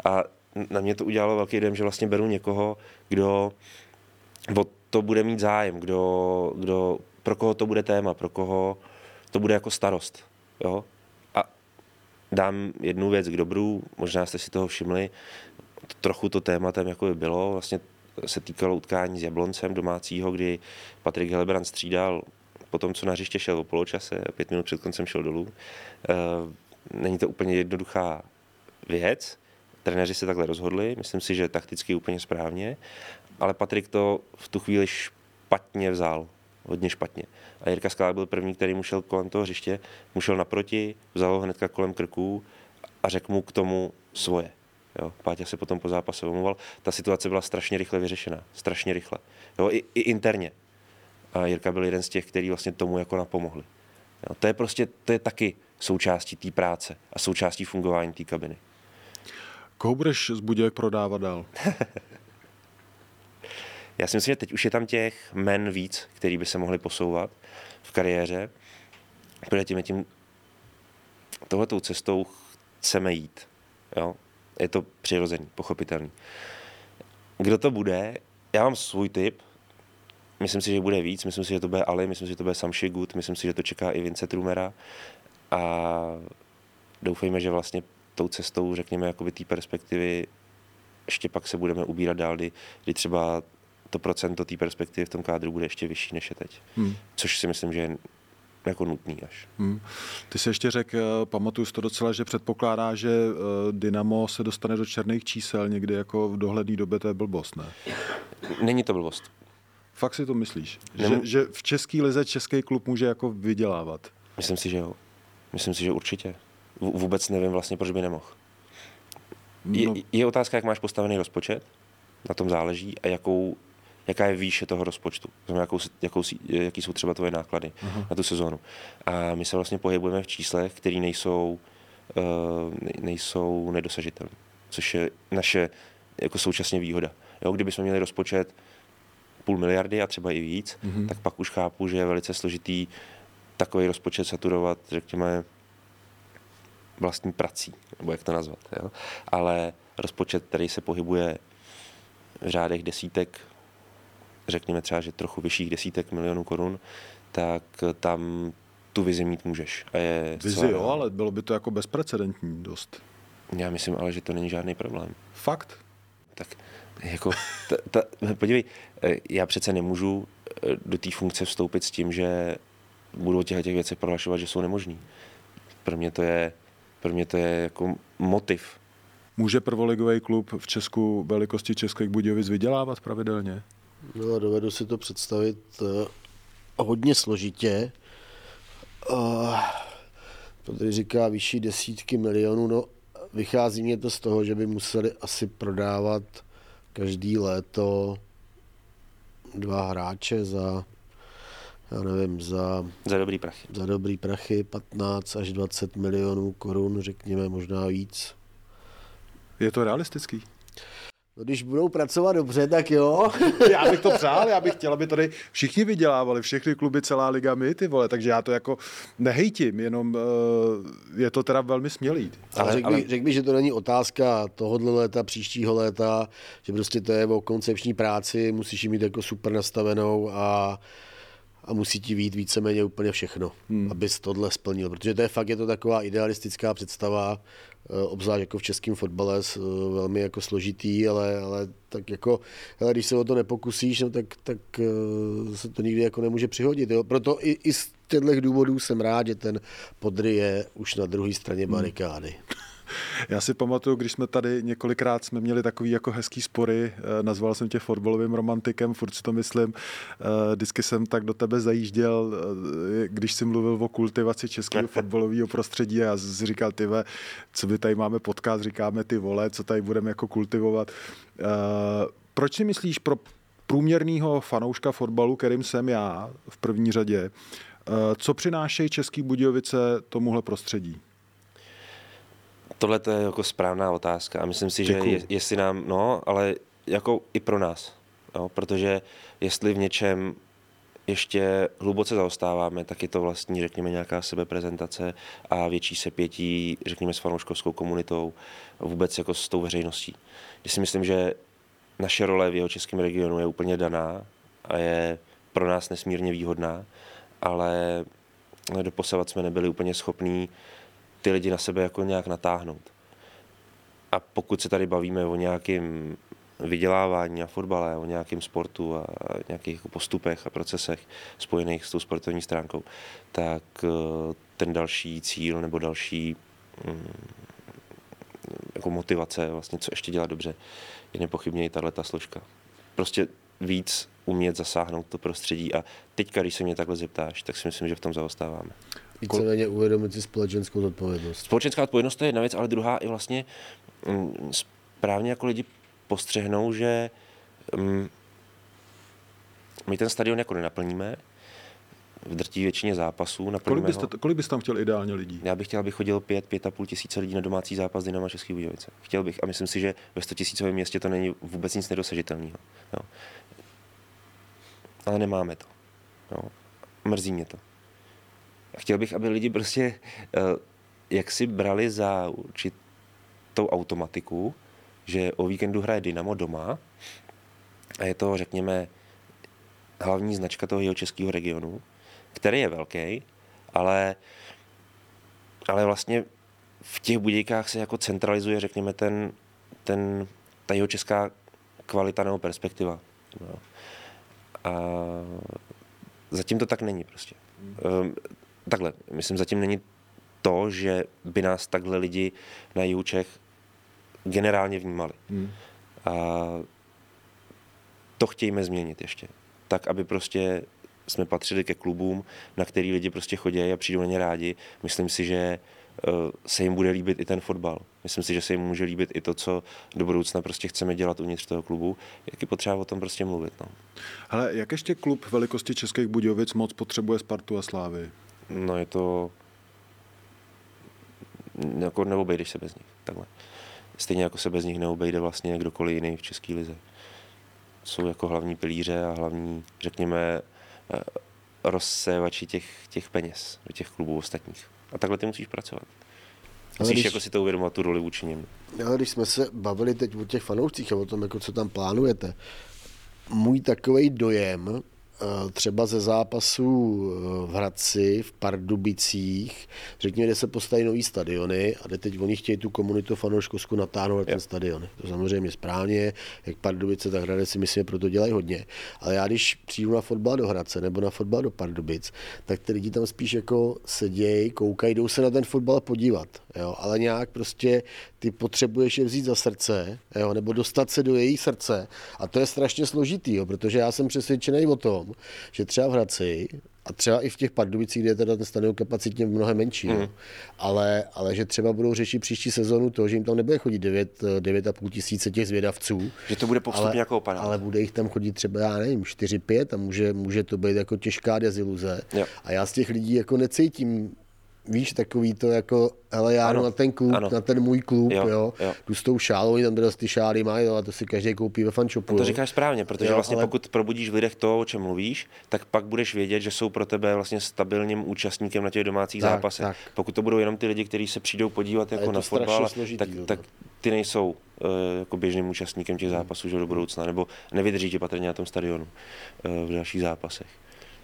A na mě to udělalo velký dojem, že vlastně beru někoho, kdo o to bude mít zájem, kdo, kdo, pro koho to bude téma, pro koho to bude jako starost. Jo? A dám jednu věc k dobru, možná jste si toho všimli, trochu to tématem jako by bylo, vlastně se týkalo utkání s Jabloncem domácího, kdy Patrik Helebrant střídal po tom, co na hřiště šel o poločase, pět minut před koncem šel dolů. Eh, Není to úplně jednoduchá věc, trenéři se takhle rozhodli, myslím si, že takticky úplně správně, ale Patrik to v tu chvíli špatně vzal, hodně špatně. A Jirka Skalák byl první, který mu šel kolem toho hřiště, mu šel naproti, vzal ho hnedka kolem krků a řekl mu k tomu svoje. Jo, Páťa se potom po zápase omluval. Ta situace byla strašně rychle vyřešena. Strašně rychle. Jo, i, i interně. A Jirka byl jeden z těch, který vlastně tomu jako napomohli. Jo, to je prostě, to je taky součástí té práce a součástí fungování té kabiny. Koho budeš z Budějek prodávat dál? <laughs> Já si myslím, že teď už je tam těch men víc, který by se mohli posouvat v kariéře. Protože tím, tím tohletou cestou chceme jít. Jo? Je to přirozený, pochopitelný. Kdo to bude? Já mám svůj typ. Myslím si, že bude víc. Myslím si, že to bude Ali, myslím si, že to bude Samši Good, myslím si, že to čeká i Vince Trumera. A doufejme, že vlastně tou cestou, řekněme, jakoby té perspektivy ještě pak se budeme ubírat dál, kdy, kdy třeba to procento té perspektivy v tom kádru bude ještě vyšší než je teď. Hmm. Což si myslím, že je jako nutný až. Hmm. Ty jsi ještě řekl, eh, pamatuju to docela, že předpokládá, že eh, Dynamo se dostane do černých čísel někdy jako v dohledné době, to je blbost, ne? Není to blbost. Fakt si to myslíš? Že, že v české lize český klub může jako vydělávat? Myslím si, že jo. Myslím si, že určitě. V- Vůbec nevím vlastně, proč by nemohl. Je, No, je otázka, jak máš postavený rozpočet, na tom záleží, a jakou, jaká je výše toho rozpočtu. Znamená, jakou, jakou, jaký jsou třeba tvoje náklady uh-huh. na tu sezónu. A my se vlastně pohybujeme v číslech, které nejsou, uh, nejsou nedosažitelné, což je naše jako současně výhoda. Jo, kdybychom měli rozpočet půl miliardy a třeba i víc, mm-hmm. tak pak už chápu, že je velice složitý takový rozpočet saturovat, řekněme, vlastní prací, nebo jak to nazvat. Jo? Ale rozpočet, který se pohybuje v řádech desítek, řekněme třeba, že trochu vyšších desítek milionů korun, tak tam tu vizi mít můžeš. A je vizi zcela- jo, ale bylo by to jako bezprecedentní dost. Já myslím ale, že to není žádný problém. Fakt? Tak jako, ta, ta, podívej, eh, já přece nemůžu eh, do té funkce vstoupit s tím, že budu o těchto těch věcech prohlašovat, že jsou nemožný. Pro mě to je Pro mě to je jako motiv. Může prvoligový klub v Česku velikosti Českých Budějovic vydělávat pravidelně? No, dovedu si to představit uh, hodně složitě. Uh, to tady říká vyšší desítky milionů. No, vychází mě to z toho, že by museli asi prodávat každý léto dva hráče za, já nevím, za, Za dobrý prachy. za dobrý prachy 15 až 20 milionů korun, řekněme možná víc. Je to realistický? No, když budou pracovat dobře, tak jo. <laughs> Já bych to přál, já bych chtěl, aby tady všichni vydělávali, všechny kluby, celá liga, my ty vole, takže já to jako nehejtím, jenom uh, je to teda velmi smělý. Ale, Ale- řekl, ale- Bych, řekl bych, že to není otázka tohohle léta, příštího léta, že prostě to je o koncepční práci, musíš ji mít jako super nastavenou a, a musí ti vít víceméně úplně všechno, hmm. abys tohle splnil. Protože to je fakt, je to taková idealistická představa, obzvlášť jako v českém fotbale, eh, velmi jako složitý, ale, ale tak jako, hele, když se o to nepokusíš, no, tak, tak eh, se to nikdy jako nemůže přihodit. Jo? Proto i, i z těchto důvodů jsem rád, že ten Podry je už na druhé straně barikády. <laughs> <laughs> Já si pamatuju, když jsme tady několikrát jsme měli takový jako hezký spory, eh, nazval jsem tě fotbalovým romantikem, furt si to myslím, Eh, vždycky jsem tak do tebe zajížděl, eh, když jsi mluvil o kultivaci českého <laughs> fotbalového prostředí a já jsem si říkal, ty ve, co my tady máme podcast, říkáme ty vole, co tady budeme jako kultivovat. Proč si myslíš pro průměrného fanouška fotbalu, kterým jsem já v první řadě, co přinášejí Český Budějovice tomuhle prostředí? Tohle to je jako správná otázka a myslím si, že Děkuju. je, jestli nám, no, ale jako i pro nás, jo, protože jestli v něčem ještě hluboce zaostáváme, tak je to vlastní, řekněme, nějaká sebeprezentace a větší sepětí, řekněme, s fanouškovskou komunitou, vůbec jako s tou veřejností. Já si myslím, že naše role v jeho českém regionu je úplně daná a je pro nás nesmírně výhodná, ale doposavat jsme nebyli úplně schopní ty lidi na sebe jako nějak natáhnout. A pokud se tady bavíme o nějakém vydělávání a fotbale, o nějakém sportu a nějakých jako postupech a procesech spojených s tou sportovní stránkou, tak eh, ten další cíl nebo další mm, jako motivace, vlastně co ještě dělat dobře, je nepochybně i tahle složka. Prostě víc umět zasáhnout to prostředí a teďka, když se mě takhle zeptáš, tak si myslím, že v tom zaostáváme. Víceméně uvědomit si společenskou zodpovědnost. Společenská odpovědnost to je jedna věc, ale druhá i vlastně mm, správně jako lidi postřehnou, že mm, my ten stadion jako nenaplníme, v drtí většině zápasů Kolik byste, ho. kolik bys tam chtěl ideálně lidí? Já bych chtěl, aby pět a půl tisíce lidí na domácí zápas Dynama Český Budějovice. Chtěl bych a myslím si, že ve 100 tisícovém městě to není vůbec nic nedosažitelného. Jo. Ale nemáme to. Jo. Mrzí mě to. Chtěl bych, aby lidi prostě eh, jak si brali za určitou automatiku, že o víkendu hraje Dynamo doma a je to, řekněme, hlavní značka toho jeho českého regionu, který je velký, ale, ale vlastně v těch Budějkách se jako centralizuje, řekněme, ten, ten, ta jeho česká kvalita nebo perspektiva. No. A zatím to tak není prostě. Um, takhle, myslím, zatím není to, že by nás takhle lidi na jihu Čech generálně vnímali. Hmm. A to chtějme změnit ještě. Tak, aby prostě jsme patřili ke klubům, na který lidi prostě chodí a přijdou na ně rádi. Myslím si, že eh, se jim bude líbit i ten fotbal. Myslím si, že se jim může líbit i to, co do budoucna prostě chceme dělat uvnitř toho klubu. Jak je potřeba o tom prostě mluvit. No, Hele, jak ještě klub velikosti Českých Budějovic moc potřebuje Spartu a Slávy? No je to... Jako neobejdeš se bez nich. Takhle. Stejně jako se bez nich neobejde vlastně kdokoliv jiný v České lize. Jsou jako hlavní pilíře a hlavní, řekněme, eh, rozsévači těch, těch peněz do těch klubů ostatních. A takhle ty musíš pracovat. Musíš když- jako si to uvědomovat, tu roli vůči nim. Ale když jsme se bavili teď o těch fanoušcích a o tom, jako co tam plánujete, můj takový dojem třeba ze zápasů eh, v Hradci, v Pardubicích, řekněme, kde se postaví nový stadiony a kde teď oni chtějí tu komunitu fanouškovskou natáhnout na ten stadion. To samozřejmě správně, jak Pardubice, tak Hradec si myslím, že proto dělají hodně. Ale já když přijdu na fotbal do Hradce nebo na fotbal do Pardubic, tak ty lidi tam spíš jako sedějí, koukají, jdou se na ten fotbal podívat. Jo? Ale nějak prostě ty potřebuješ je vzít za srdce, jo? nebo dostat se do jejich srdce. A to je strašně složitý, jo? protože já jsem přesvědčený o tom, že třeba v Hradci a třeba i v těch Pardubicích, kde je teda ten stadion kapacitně mnohem menší, mm. ale, ale že třeba budou řešit příští sezonu to, že jim tam nebude chodit 9, 9,5 tisíce těch zvědavců. Že to bude postupně ale, jako opadá. Ale bude jich tam chodit třeba, já nevím, 4-5 a může, může to být jako těžká deziluze. Jo. A já z těch lidí jako necítím víš, takový to jako, hele, já ano, na ten klub, ano. na ten můj klub, jo, jo, jo. jdu s tou šálou, tam teda ty šály mají, a to si každý koupí ve fanshopu. No to říkáš správně, protože jo, vlastně ale... pokud probudíš v lidech to, o čem mluvíš, tak pak budeš vědět, že jsou pro tebe vlastně stabilním účastníkem na těch domácích tak, zápasech. Tak. Pokud to budou jenom ty lidi, kteří se přijdou podívat jako na fotbal, tak, tak ty nejsou uh, jako běžným účastníkem těch zápasů že do budoucna, nebo nevydrží tě patrně na tom stadionu uh, v dalších zápasech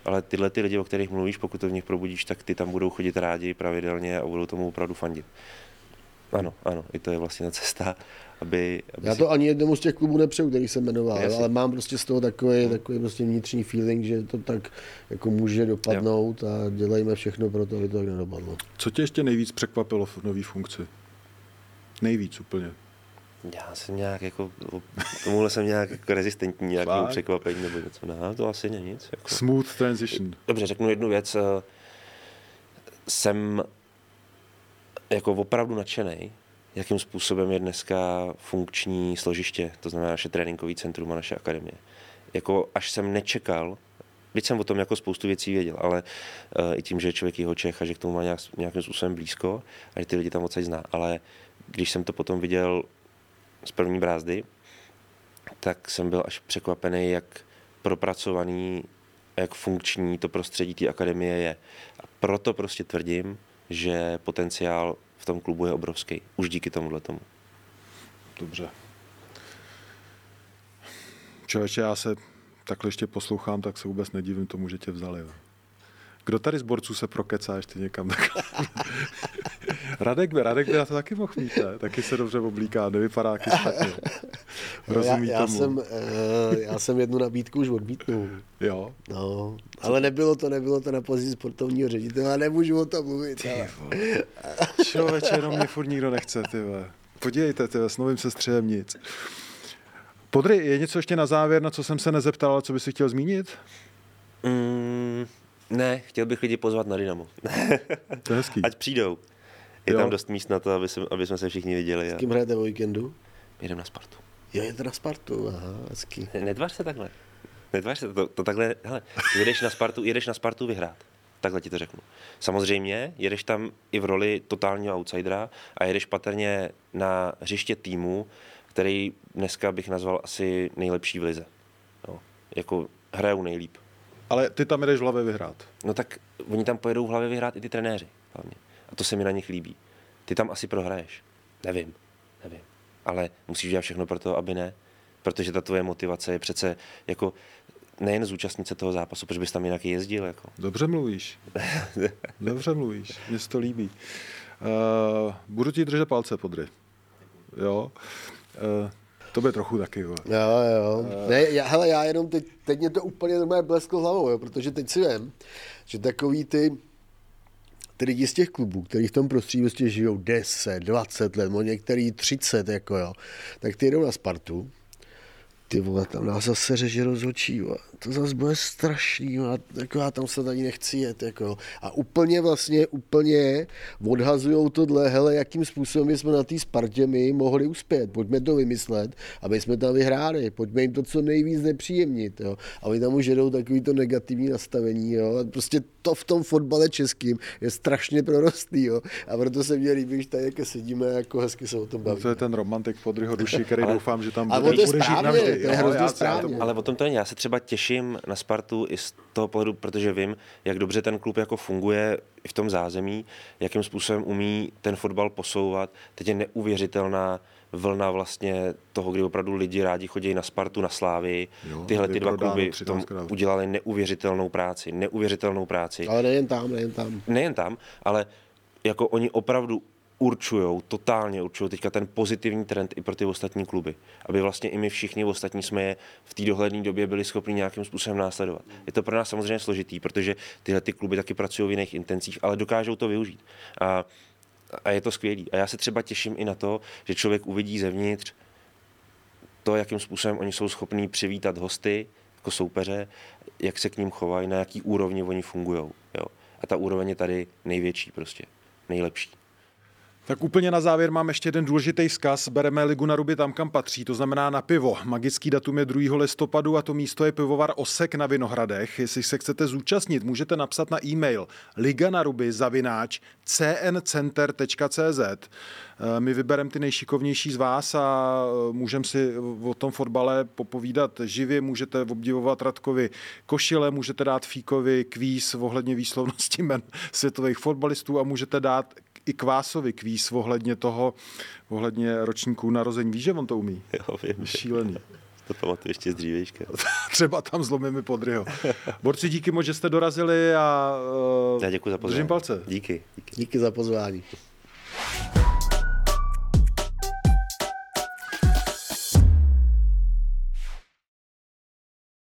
ale tyhle ty lidi, o kterých mluvíš, pokud to v nich probudíš, tak ty tam budou chodit rádi pravidelně a budou tomu opravdu fandit. Ano, ano, i to je vlastně ta cesta, aby... aby Já to si... ani jednomu z těch klubů nepřeju, který jsem jmenoval, Jasně. ale mám prostě z toho takový, takový prostě vnitřní feeling, že to tak jako může dopadnout jo. a dělejme všechno pro to, aby to tak nedopadlo. Co tě ještě nejvíc překvapilo v nové funkci? Nejvíc úplně. Já jsem nějak jako, tomuhle jsem nějak jako rezistentní, nějakým překvapení nebo něco. No, to asi není nic. Jako. Smooth transition. Dobře, řeknu jednu věc. Jsem jako opravdu nadšený, jakým způsobem je dneska funkční složiště, to znamená naše tréninkové centrum a naše akademie. Jako až jsem nečekal, Byť jsem o tom jako spoustu věcí věděl, ale uh, i tím, že je člověk jeho Čech a že k tomu má nějak, nějakým způsobem blízko a že ty lidi tam odsaď zná. Ale když jsem to potom viděl z první brázdy, tak jsem byl až překvapený, jak propracovaný jak funkční to prostředí té akademie je. A proto prostě tvrdím, že potenciál v tom klubu je obrovský. Už díky tomuhle tomu. Dobře. Člověče, já se takhle ještě poslouchám, tak se vůbec nedivím tomu, že tě vzali. Kdo tady z borců se prokecá ještě někam? Tak... <laughs> Radek by, Radek by na to taky mohl mít, ne? Taky se dobře oblíká, nevypadá taky špatně. Rozumí já, já tomu. Jsem, uh, já jsem jednu nabídku už odmítnul. Jo? No, ale nebylo to, nebylo to na pozici sportovního ředitele, nemůžu o tom mluvit. Ty Člověče, jenom mě furt nikdo nechce, ty Podívejte, ty s novým sestřelem nic. Podry, je něco ještě na závěr, na co jsem se nezeptal, ale co by si chtěl zmínit? Mm, ne, chtěl bych lidi pozvat na Dynamo. <laughs> To je hezký. Ať přijdou. Je jo. tam dost míst na to, aby, se, aby jsme se všichni viděli. S kým hrajete o víkendu? Jdem na Spartu. Jo, jdete na Spartu, aha, hezký. Netvář se takhle. Netvář se, to, to takhle, hele, jedeš na Spartu, jedeš na Spartu vyhrát. Takhle ti to řeknu. Samozřejmě, jedeš tam i v roli totálního outsidera a jedeš patrně na hřiště týmu, který dneska bych nazval asi nejlepší v lize. No, jako hrajou nejlíp. Ale ty tam jdeš v hlavě vyhrát. No tak oni tam pojedou v hlavě vyhrát i ty trenéři hlavně. A to se mi na nich líbí. Ty tam asi prohraješ. Nevím, nevím. Ale musíš dělat všechno pro to, aby ne. Protože ta tvoje motivace je přece jako nejen zúčastnit se toho zápasu, protože bys tam jinak jezdil. Jako. Dobře mluvíš. <laughs> Dobře mluvíš. Mně se to líbí. Uh, budu ti držet palce, podry. Jo. Uh, to by trochu taky, jo. Jo, jo. Ne, já, hele, já jenom teď, teď mě to úplně normálně blesklo hlavou, jo, protože teď si vím, že takový ty, ty lidi z těch klubů, kteří v tom prostředí prostě žijou 10, 20 let, no některý 30, jako jo, tak ty jdou na Spartu, ty vole, tam nás zase řeže rozhočí, to zase bude strašný, a jako já tam se tady nechci jet, jako A úplně vlastně, úplně odhazujou tohle, hele, jakým způsobem jsme na té Spartě my mohli uspět, pojďme to vymyslet, aby jsme tam vyhráli, pojďme jim to co nejvíc nepříjemnit, jo. A oni tam už jedou takový to negativní nastavení, jo. A prostě to v tom fotbale českým je strašně prorostlý, jo. A proto se mě líbí, že tady jako sedíme, jako hezky se o tom bavíme. No to je ten romantik podryho duši, který <laughs> doufám, že tam bude, bude žít navždy to je hrozně správně. Ale o tom to není. Já se třeba těším na Spartu i z toho pohledu, protože vím, jak dobře ten klub jako funguje i v tom zázemí, jakým způsobem umí ten fotbal posouvat. Teď je neuvěřitelná vlna vlastně toho, kdy opravdu lidi rádi chodí na Spartu, na Slávy. Jo, Tyhle ty dva kluby tom 13krát. udělali neuvěřitelnou práci. Neuvěřitelnou práci. Ale nejen tam, nejen tam. Nejen tam, ale jako oni opravdu určují, totálně určují teďka ten pozitivní trend i pro ty ostatní kluby. Aby vlastně i my všichni ostatní jsme je v té dohledné době byli schopni nějakým způsobem následovat. Je to pro nás samozřejmě složitý, protože tyhle ty kluby taky pracují v jiných intencích, ale dokážou to využít. A, a je to skvělý. A já se třeba těším i na to, že člověk uvidí zevnitř to, jakým způsobem oni jsou schopní přivítat hosty jako soupeře, jak se k ním chovají, na jaký úrovni oni fungují. A ta úroveň je tady největší prostě, nejlepší. Tak úplně na závěr mám ještě jeden důležitý vzkaz. Bereme ligu na ruby tam, kam patří, to znamená na pivo. Magický datum je 2. listopadu a to místo je pivovar Osek na Vinohradech. Jestli se chcete zúčastnit, můžete napsat na e-mail liga na ruby zavináč cncenter.cz. Eh, My vybereme ty nejšikovnější z vás a eh, můžeme si o tom fotbale popovídat živě, můžete obdivovat Radkovi košile, můžete dát Fíkovi kvíz ohledně výslovnosti men <laughs> světových fotbalistů a můžete dát i Kvásovi kvíz ohledně toho, ohledně ročníků narození. Víš, že on to umí? Jo, vím, Šílený. to pamatuju ještě z dřívejška. <laughs> Třeba tam zlomíme podryho. Borci, díky moc, že jste dorazili a uh, Já děkuji za pozvání. držím palce. Díky. díky. Díky za pozvání.